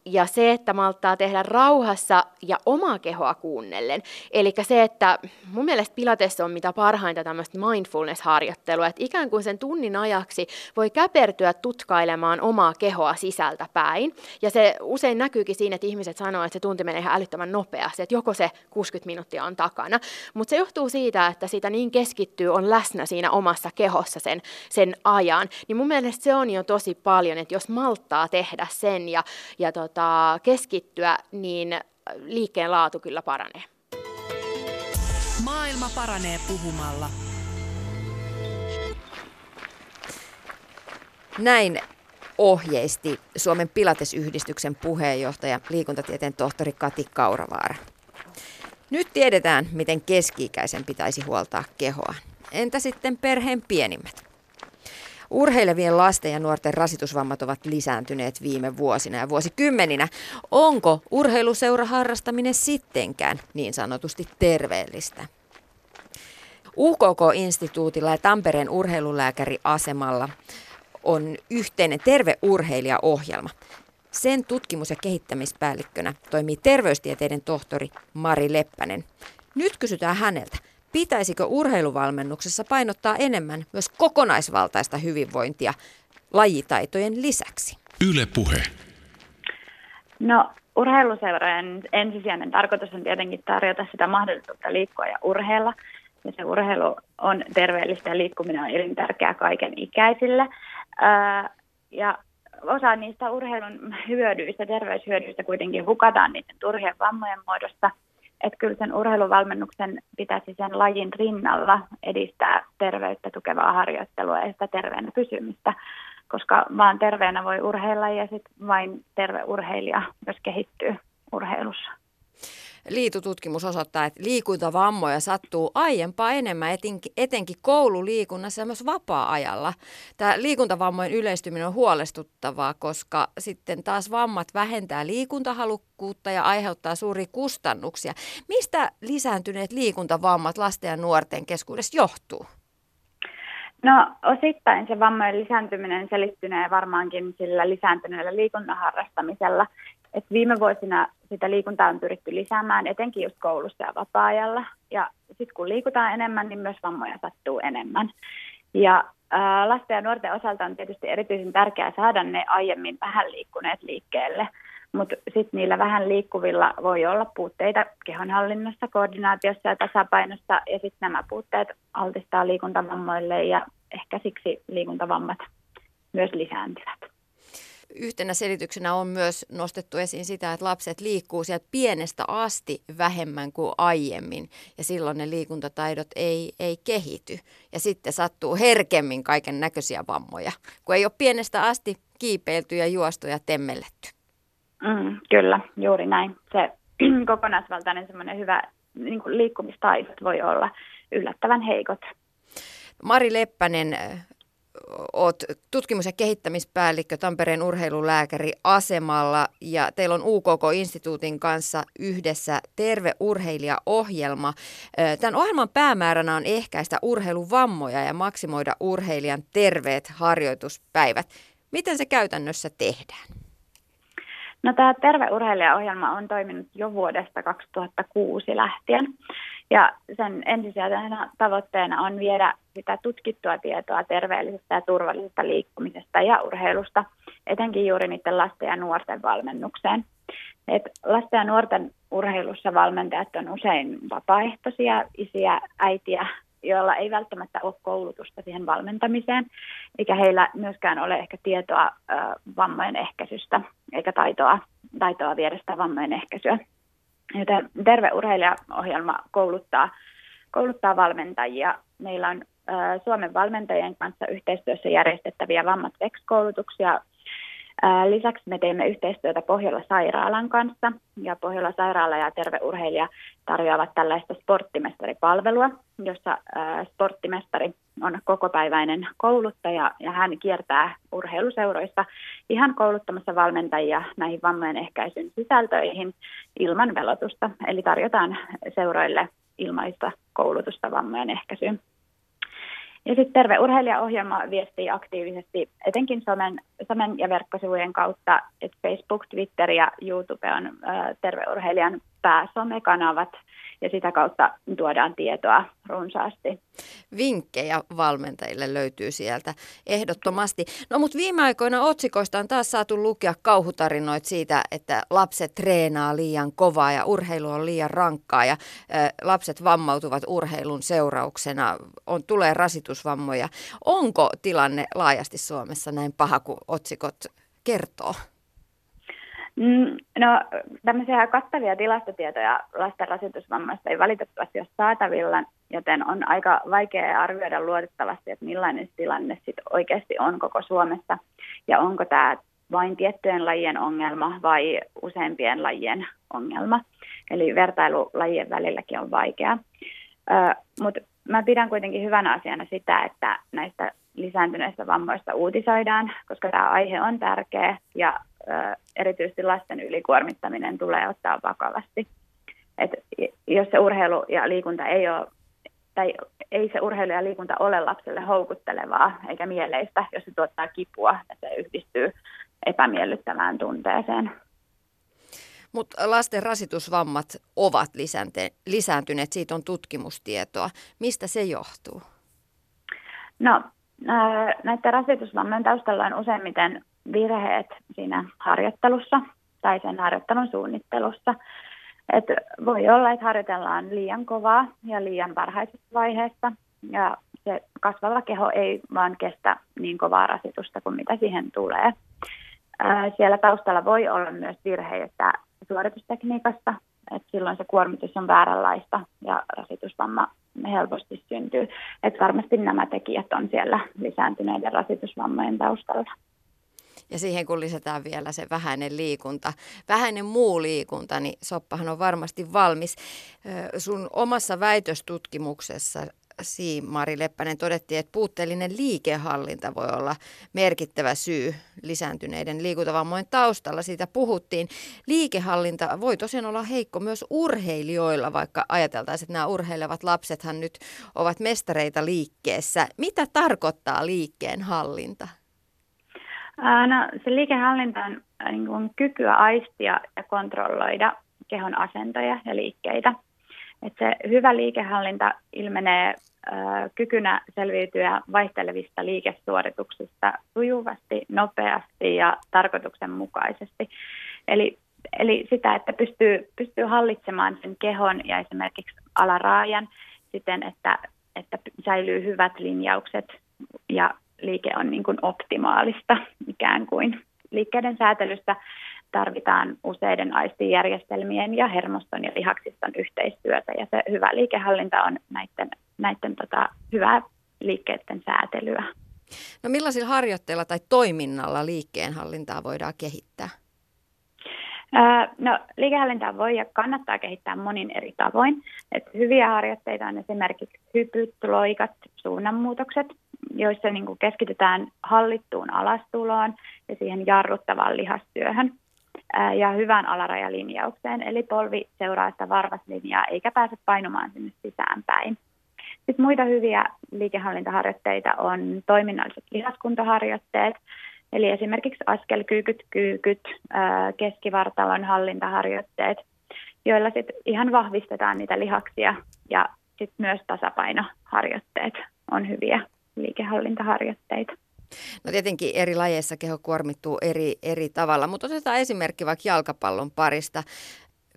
ja se, että malttaa tehdä rauhassa ja omaa kehoa kuunnellen. Eli se, että mun mielestä Pilates on mitä parhainta tämmöistä mindfulness-harjoittelua, että ikään kuin sen tunnin ajaksi voi käpertyä tutkailemaan omaa kehoa sisältä päin. Ja se usein näkyykin siinä, että ihmiset sanoo, että se tunti menee ihan älyttömän nopeasti, että joko se 60 minuuttia on takana. Mutta se johtuu siitä, että sitä niin keskittyy, on läsnä siinä omassa kehossa sen, sen ajan. Niin mun mielestä se on jo tosi paljon, että jos malttaa tehdä sen ja, ja tota, tota, keskittyä, niin liikkeen laatu kyllä paranee. Maailma paranee puhumalla. Näin ohjeisti Suomen Pilatesyhdistyksen puheenjohtaja, liikuntatieteen tohtori Kati Kauravaara. Nyt tiedetään, miten keski-ikäisen pitäisi huoltaa kehoa. Entä sitten perheen pienimmät? Urheilevien lasten ja nuorten rasitusvammat ovat lisääntyneet viime vuosina ja vuosikymmeninä. Onko urheiluseura harrastaminen sittenkään niin sanotusti terveellistä? UKK-instituutilla ja Tampereen urheilulääkäriasemalla on yhteinen terveurheilijaohjelma. Sen tutkimus- ja kehittämispäällikkönä toimii terveystieteiden tohtori Mari Leppänen. Nyt kysytään häneltä, pitäisikö urheiluvalmennuksessa painottaa enemmän myös kokonaisvaltaista hyvinvointia lajitaitojen lisäksi? Yle puhe. No urheiluseurojen ensisijainen tarkoitus on tietenkin tarjota sitä mahdollisuutta liikkua ja urheilla. Ja se urheilu on terveellistä ja liikkuminen on elintärkeää kaiken ikäisille. ja osa niistä urheilun hyödyistä, terveyshyödyistä kuitenkin hukataan niiden turhien vammojen muodossa. Että kyllä sen urheiluvalmennuksen pitäisi sen lajin rinnalla edistää terveyttä tukevaa harjoittelua ja sitä terveenä pysymistä, koska vaan terveenä voi urheilla ja sitten vain terve urheilija myös kehittyy urheilussa. Liitututkimus osoittaa, että liikuntavammoja sattuu aiempaa enemmän, etenkin koululiikunnassa ja myös vapaa-ajalla. Tämä liikuntavammojen yleistyminen on huolestuttavaa, koska sitten taas vammat vähentää liikuntahalukkuutta ja aiheuttaa suuria kustannuksia. Mistä lisääntyneet liikuntavammat lasten ja nuorten keskuudessa johtuu? No osittain se vammojen lisääntyminen selittynee varmaankin sillä lisääntyneellä liikuntaharrastamisella. Et viime vuosina sitä liikuntaa on pyritty lisäämään, etenkin just koulussa ja vapaa-ajalla. Ja sitten kun liikutaan enemmän, niin myös vammoja sattuu enemmän. Ja ää, lasten ja nuorten osalta on tietysti erityisen tärkeää saada ne aiemmin vähän liikkuneet liikkeelle. Mutta sitten niillä vähän liikkuvilla voi olla puutteita kehonhallinnassa, koordinaatiossa ja tasapainossa. Ja sitten nämä puutteet altistaa liikuntavammoille ja ehkä siksi liikuntavammat myös lisääntyvät yhtenä selityksenä on myös nostettu esiin sitä, että lapset liikkuu sieltä pienestä asti vähemmän kuin aiemmin ja silloin ne liikuntataidot ei, ei kehity ja sitten sattuu herkemmin kaiken näköisiä vammoja, kun ei ole pienestä asti kiipeilty ja juostu ja temmelletty. Mm, kyllä, juuri näin. Se kokonaisvaltainen semmoinen hyvä niin liikkumistaidot voi olla yllättävän heikot. Mari Leppänen, oot tutkimus- ja kehittämispäällikkö Tampereen urheilulääkäri asemalla ja teillä on UKK-instituutin kanssa yhdessä Terve urheilija-ohjelma. Tämän ohjelman päämääränä on ehkäistä urheiluvammoja ja maksimoida urheilijan terveet harjoituspäivät. Miten se käytännössä tehdään? No tämä Terve urheilija-ohjelma on toiminut jo vuodesta 2006 lähtien. Ja sen ensisijaisena tavoitteena on viedä sitä tutkittua tietoa terveellisestä ja turvallisesta liikkumisesta ja urheilusta, etenkin juuri niiden lasten ja nuorten valmennukseen. Et lasten ja nuorten urheilussa valmentajat on usein vapaaehtoisia isiä, äitiä, joilla ei välttämättä ole koulutusta siihen valmentamiseen, eikä heillä myöskään ole ehkä tietoa ö, vammojen ehkäisystä, eikä taitoa, taitoa viedä sitä vammojen ehkäisyä. Joten Terve urheilijaohjelma kouluttaa, kouluttaa valmentajia. Meillä on Suomen valmentajien kanssa yhteistyössä järjestettäviä Vammat Vex-koulutuksia. Lisäksi me teemme yhteistyötä Pohjola-sairaalan kanssa ja Pohjola-sairaala ja Terve Urheilija tarjoavat tällaista sporttimestaripalvelua, jossa sporttimestari on kokopäiväinen kouluttaja ja hän kiertää urheiluseuroista ihan kouluttamassa valmentajia näihin vammojen ehkäisyn sisältöihin ilman velotusta. Eli tarjotaan seuroille ilmaista koulutusta vammojen ehkäisyyn. Ja sitten Terve urheilijaohjelma viestii aktiivisesti etenkin somen, somen ja verkkosivujen kautta, että Facebook, Twitter ja YouTube on ä, Terve urheilijan pääsomekanavat ja sitä kautta tuodaan tietoa runsaasti. Vinkkejä valmentajille löytyy sieltä ehdottomasti. No mutta viime aikoina otsikoista on taas saatu lukea kauhutarinoit siitä, että lapset treenaa liian kovaa ja urheilu on liian rankkaa ja lapset vammautuvat urheilun seurauksena, on, tulee rasitusvammoja. Onko tilanne laajasti Suomessa näin paha kuin otsikot kertoo? Mm, no tämmöisiä kattavia tilastotietoja lasten rasitusvammaista ei valitettavasti ole saatavilla, joten on aika vaikea arvioida luotettavasti, että millainen tilanne sit oikeasti on koko Suomessa ja onko tämä vain tiettyjen lajien ongelma vai useampien lajien ongelma. Eli vertailu lajien välilläkin on vaikeaa. Mutta mä pidän kuitenkin hyvänä asiana sitä, että näistä lisääntyneistä vammoista uutisoidaan, koska tämä aihe on tärkeä ja erityisesti lasten ylikuormittaminen tulee ottaa vakavasti. Et jos se urheilu ja liikunta ei ole, tai ei se urheilu ja liikunta ole lapselle houkuttelevaa eikä mieleistä, jos se tuottaa kipua ja se yhdistyy epämiellyttävään tunteeseen. Mutta lasten rasitusvammat ovat lisääntyneet, siitä on tutkimustietoa. Mistä se johtuu? No, näiden rasitusvammojen taustalla on useimmiten virheet siinä harjoittelussa tai sen harjoittelun suunnittelussa. Et voi olla, että harjoitellaan liian kovaa ja liian varhaisessa vaiheessa ja se kasvava keho ei vaan kestä niin kovaa rasitusta kuin mitä siihen tulee. Siellä taustalla voi olla myös virheitä suoritustekniikasta, että silloin se kuormitus on vääränlaista ja rasitusvamma helposti syntyy. Että varmasti nämä tekijät on siellä lisääntyneiden rasitusvammojen taustalla. Ja siihen kun lisätään vielä se vähäinen liikunta, vähäinen muu liikunta, niin soppahan on varmasti valmis. Sun omassa väitöstutkimuksessa Mari Leppänen todettiin, että puutteellinen liikehallinta voi olla merkittävä syy lisääntyneiden liikuntavammojen taustalla. Siitä puhuttiin. Liikehallinta voi tosiaan olla heikko myös urheilijoilla, vaikka ajateltaisiin, että nämä urheilevat lapsethan nyt ovat mestareita liikkeessä. Mitä tarkoittaa liikkeen hallinta? No, se liikehallinta on niin kuin kykyä aistia ja kontrolloida kehon asentoja ja liikkeitä. Et se hyvä liikehallinta ilmenee kykynä selviytyä vaihtelevista liikesuorituksista sujuvasti, nopeasti ja tarkoituksenmukaisesti. Eli, eli sitä, että pystyy, pystyy hallitsemaan sen kehon ja esimerkiksi alaraajan siten, että, että säilyy hyvät linjaukset ja liike on niin kuin optimaalista ikään kuin. Liikkeiden säätelystä tarvitaan useiden aistijärjestelmien ja hermoston ja lihaksiston yhteistyötä ja se hyvä liikehallinta on näiden, näiden tota, hyvää liikkeiden säätelyä. No millaisilla harjoitteilla tai toiminnalla liikkeenhallintaa voidaan kehittää? No, liikehallintaa voi ja kannattaa kehittää monin eri tavoin. Et hyviä harjoitteita on esimerkiksi hypyt, loikat, suunnanmuutokset, joissa niin kuin keskitytään hallittuun alastuloon ja siihen jarruttavaan lihastyöhön ja hyvään alarajalinjaukseen, eli polvi seuraa sitä varvaslinjaa eikä pääse painumaan sinne sisäänpäin. Sitten muita hyviä liikehallintaharjoitteita on toiminnalliset lihaskuntoharjoitteet, eli esimerkiksi askelkyykyt, kyykyt, keskivartalon hallintaharjoitteet, joilla sitten ihan vahvistetaan niitä lihaksia ja sitten myös tasapainoharjoitteet on hyviä liikehallintaharjoitteita. No tietenkin eri lajeissa keho kuormittuu eri, eri tavalla, mutta otetaan esimerkki vaikka jalkapallon parista.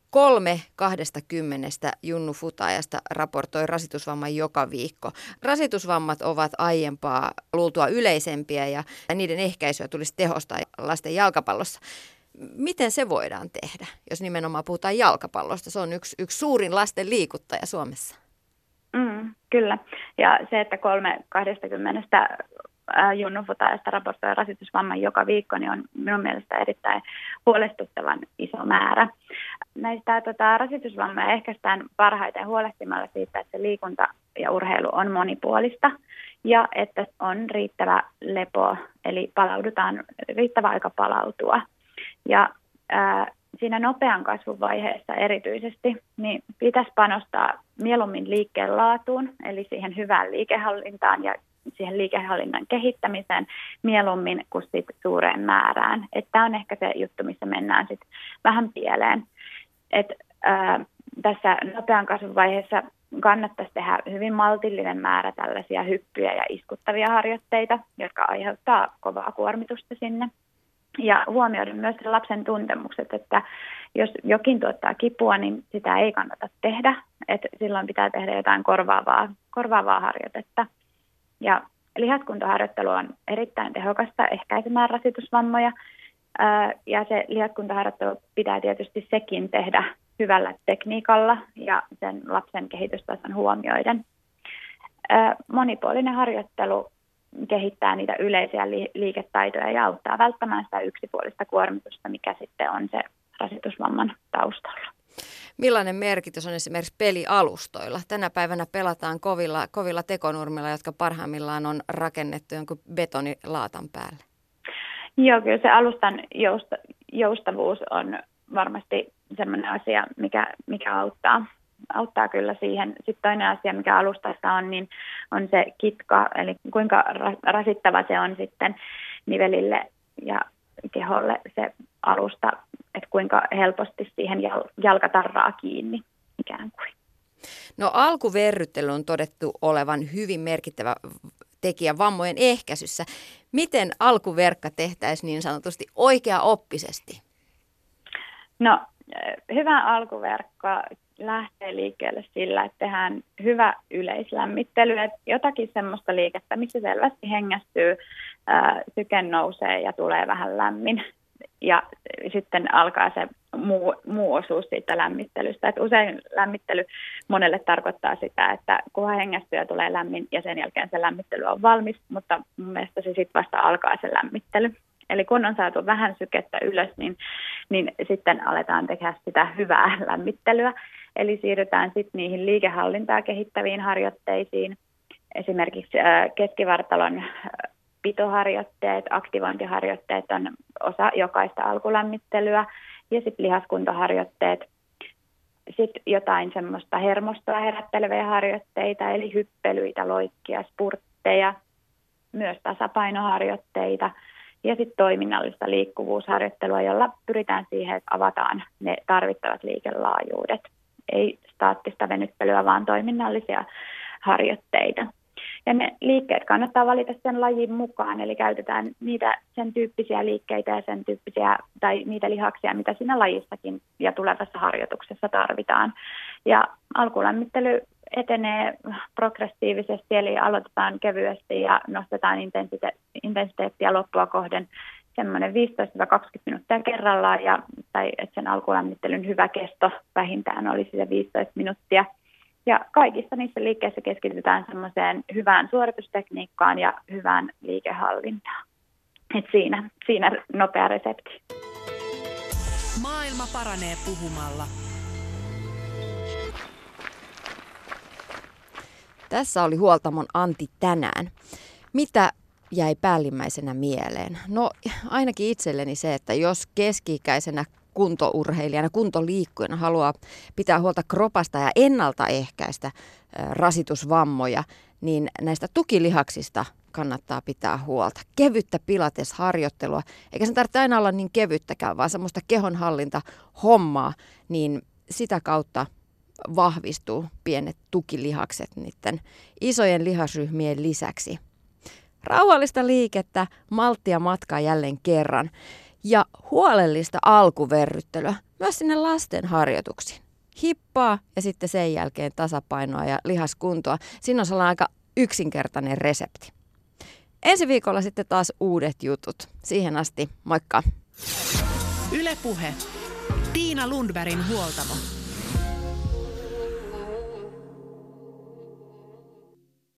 Kolme kahdesta kymmenestä Junnu Futaajasta raportoi rasitusvamman joka viikko. Rasitusvammat ovat aiempaa luultua yleisempiä ja niiden ehkäisyä tulisi tehostaa lasten jalkapallossa. Miten se voidaan tehdä, jos nimenomaan puhutaan jalkapallosta? Se on yksi, yksi suurin lasten liikuttaja Suomessa. Mm, kyllä. Ja se, että kolme 20 junnufotaajasta raportoi rasitusvamman joka viikko, niin on minun mielestä erittäin huolestuttavan iso määrä. Näistä tota, rasitusvammoja ehkäistään parhaiten huolehtimalla siitä, että liikunta ja urheilu on monipuolista ja että on riittävä lepo, eli palaudutaan, riittävä aika palautua. Ja ää, siinä nopean kasvun vaiheessa erityisesti, niin pitäisi panostaa mieluummin liikkeen laatuun, eli siihen hyvään liikehallintaan ja siihen liikehallinnan kehittämiseen mieluummin kuin sit suureen määrään. Tämä on ehkä se juttu, missä mennään sit vähän pieleen. Et, ää, tässä nopean kasvun vaiheessa kannattaisi tehdä hyvin maltillinen määrä tällaisia hyppyjä ja iskuttavia harjoitteita, jotka aiheuttaa kovaa kuormitusta sinne. Ja huomioida myös lapsen tuntemukset, että jos jokin tuottaa kipua, niin sitä ei kannata tehdä. Et silloin pitää tehdä jotain korvaavaa, korvaavaa harjoitetta. Ja lihaskuntaharjoittelu on erittäin tehokasta ehkäisemään rasitusvammoja. Ja se lihaskuntaharjoittelu pitää tietysti sekin tehdä hyvällä tekniikalla ja sen lapsen kehitystason huomioiden. Monipuolinen harjoittelu kehittää niitä yleisiä liiketaitoja ja auttaa välttämään sitä yksipuolista kuormitusta, mikä sitten on se rasitusvamman taustalla. Millainen merkitys on esimerkiksi pelialustoilla. Tänä päivänä pelataan kovilla, kovilla tekonurmilla, jotka parhaimmillaan on rakennettu jonkun betonilaatan päälle. Joo, kyllä se alustan jousta, joustavuus on varmasti sellainen asia, mikä, mikä auttaa, auttaa kyllä siihen. Sitten toinen asia, mikä alustassa on, niin on se kitka, eli kuinka rasittava se on sitten nivelille ja keholle se alusta, että kuinka helposti siihen jalka tarraa kiinni ikään kuin. No alkuverryttely on todettu olevan hyvin merkittävä tekijä vammojen ehkäisyssä. Miten alkuverkka tehtäisiin niin sanotusti oikea-oppisesti? No hyvä alkuverkko lähtee liikkeelle sillä, että tehdään hyvä yleislämmittely, että jotakin semmoista liikettä, missä selvästi hengästyy, ää, syke nousee ja tulee vähän lämmin. Ja sitten alkaa se muu, muu osuus siitä lämmittelystä. Et usein lämmittely monelle tarkoittaa sitä, että kunhan hengästyy ja tulee lämmin ja sen jälkeen se lämmittely on valmis, mutta mun mielestä se sitten vasta alkaa se lämmittely. Eli kun on saatu vähän sykettä ylös, niin, niin sitten aletaan tehdä sitä hyvää lämmittelyä. Eli siirrytään sitten niihin liikehallintaa kehittäviin harjoitteisiin, esimerkiksi keskivartalon pitoharjoitteet, aktivointiharjoitteet on osa jokaista alkulämmittelyä ja sitten lihaskuntoharjoitteet, sitten jotain semmoista hermostoa herätteleviä harjoitteita, eli hyppelyitä, loikkia, spurtteja, myös tasapainoharjoitteita ja sitten toiminnallista liikkuvuusharjoittelua, jolla pyritään siihen, että avataan ne tarvittavat liikelaajuudet. Ei staattista venyttelyä, vaan toiminnallisia harjoitteita. Ja ne liikkeet kannattaa valita sen lajin mukaan, eli käytetään niitä sen tyyppisiä liikkeitä ja sen tyyppisiä, tai niitä lihaksia, mitä siinä lajissakin ja tulevassa harjoituksessa tarvitaan. Ja alkulämmittely etenee progressiivisesti, eli aloitetaan kevyesti ja nostetaan intensite- intensiteettiä loppua kohden semmoinen 15-20 minuuttia kerrallaan, ja, tai että sen alkulämmittelyn hyvä kesto vähintään olisi se 15 minuuttia – ja kaikissa niissä liikkeissä keskitytään semmoiseen hyvään suoritustekniikkaan ja hyvään liikehallintaan. Et siinä, siinä nopea resepti. Maailma paranee puhumalla. Tässä oli Huoltamon Antti tänään. Mitä jäi päällimmäisenä mieleen? No ainakin itselleni se, että jos keski-ikäisenä kuntourheilijana, kuntoliikkujana haluaa pitää huolta kropasta ja ennaltaehkäistä rasitusvammoja, niin näistä tukilihaksista kannattaa pitää huolta. Kevyttä pilatesharjoittelua, eikä sen tarvitse aina olla niin kevyttäkään, vaan semmoista kehonhallinta hommaa, niin sitä kautta vahvistuu pienet tukilihakset niiden isojen lihasryhmien lisäksi. Rauhallista liikettä, malttia matkaa jälleen kerran ja huolellista alkuverryttelyä myös sinne lasten harjoituksiin. Hippaa ja sitten sen jälkeen tasapainoa ja lihaskuntoa. Siinä on sellainen aika yksinkertainen resepti. Ensi viikolla sitten taas uudet jutut. Siihen asti, moikka! Ylepuhe. Tiina Lundbergin huoltamo.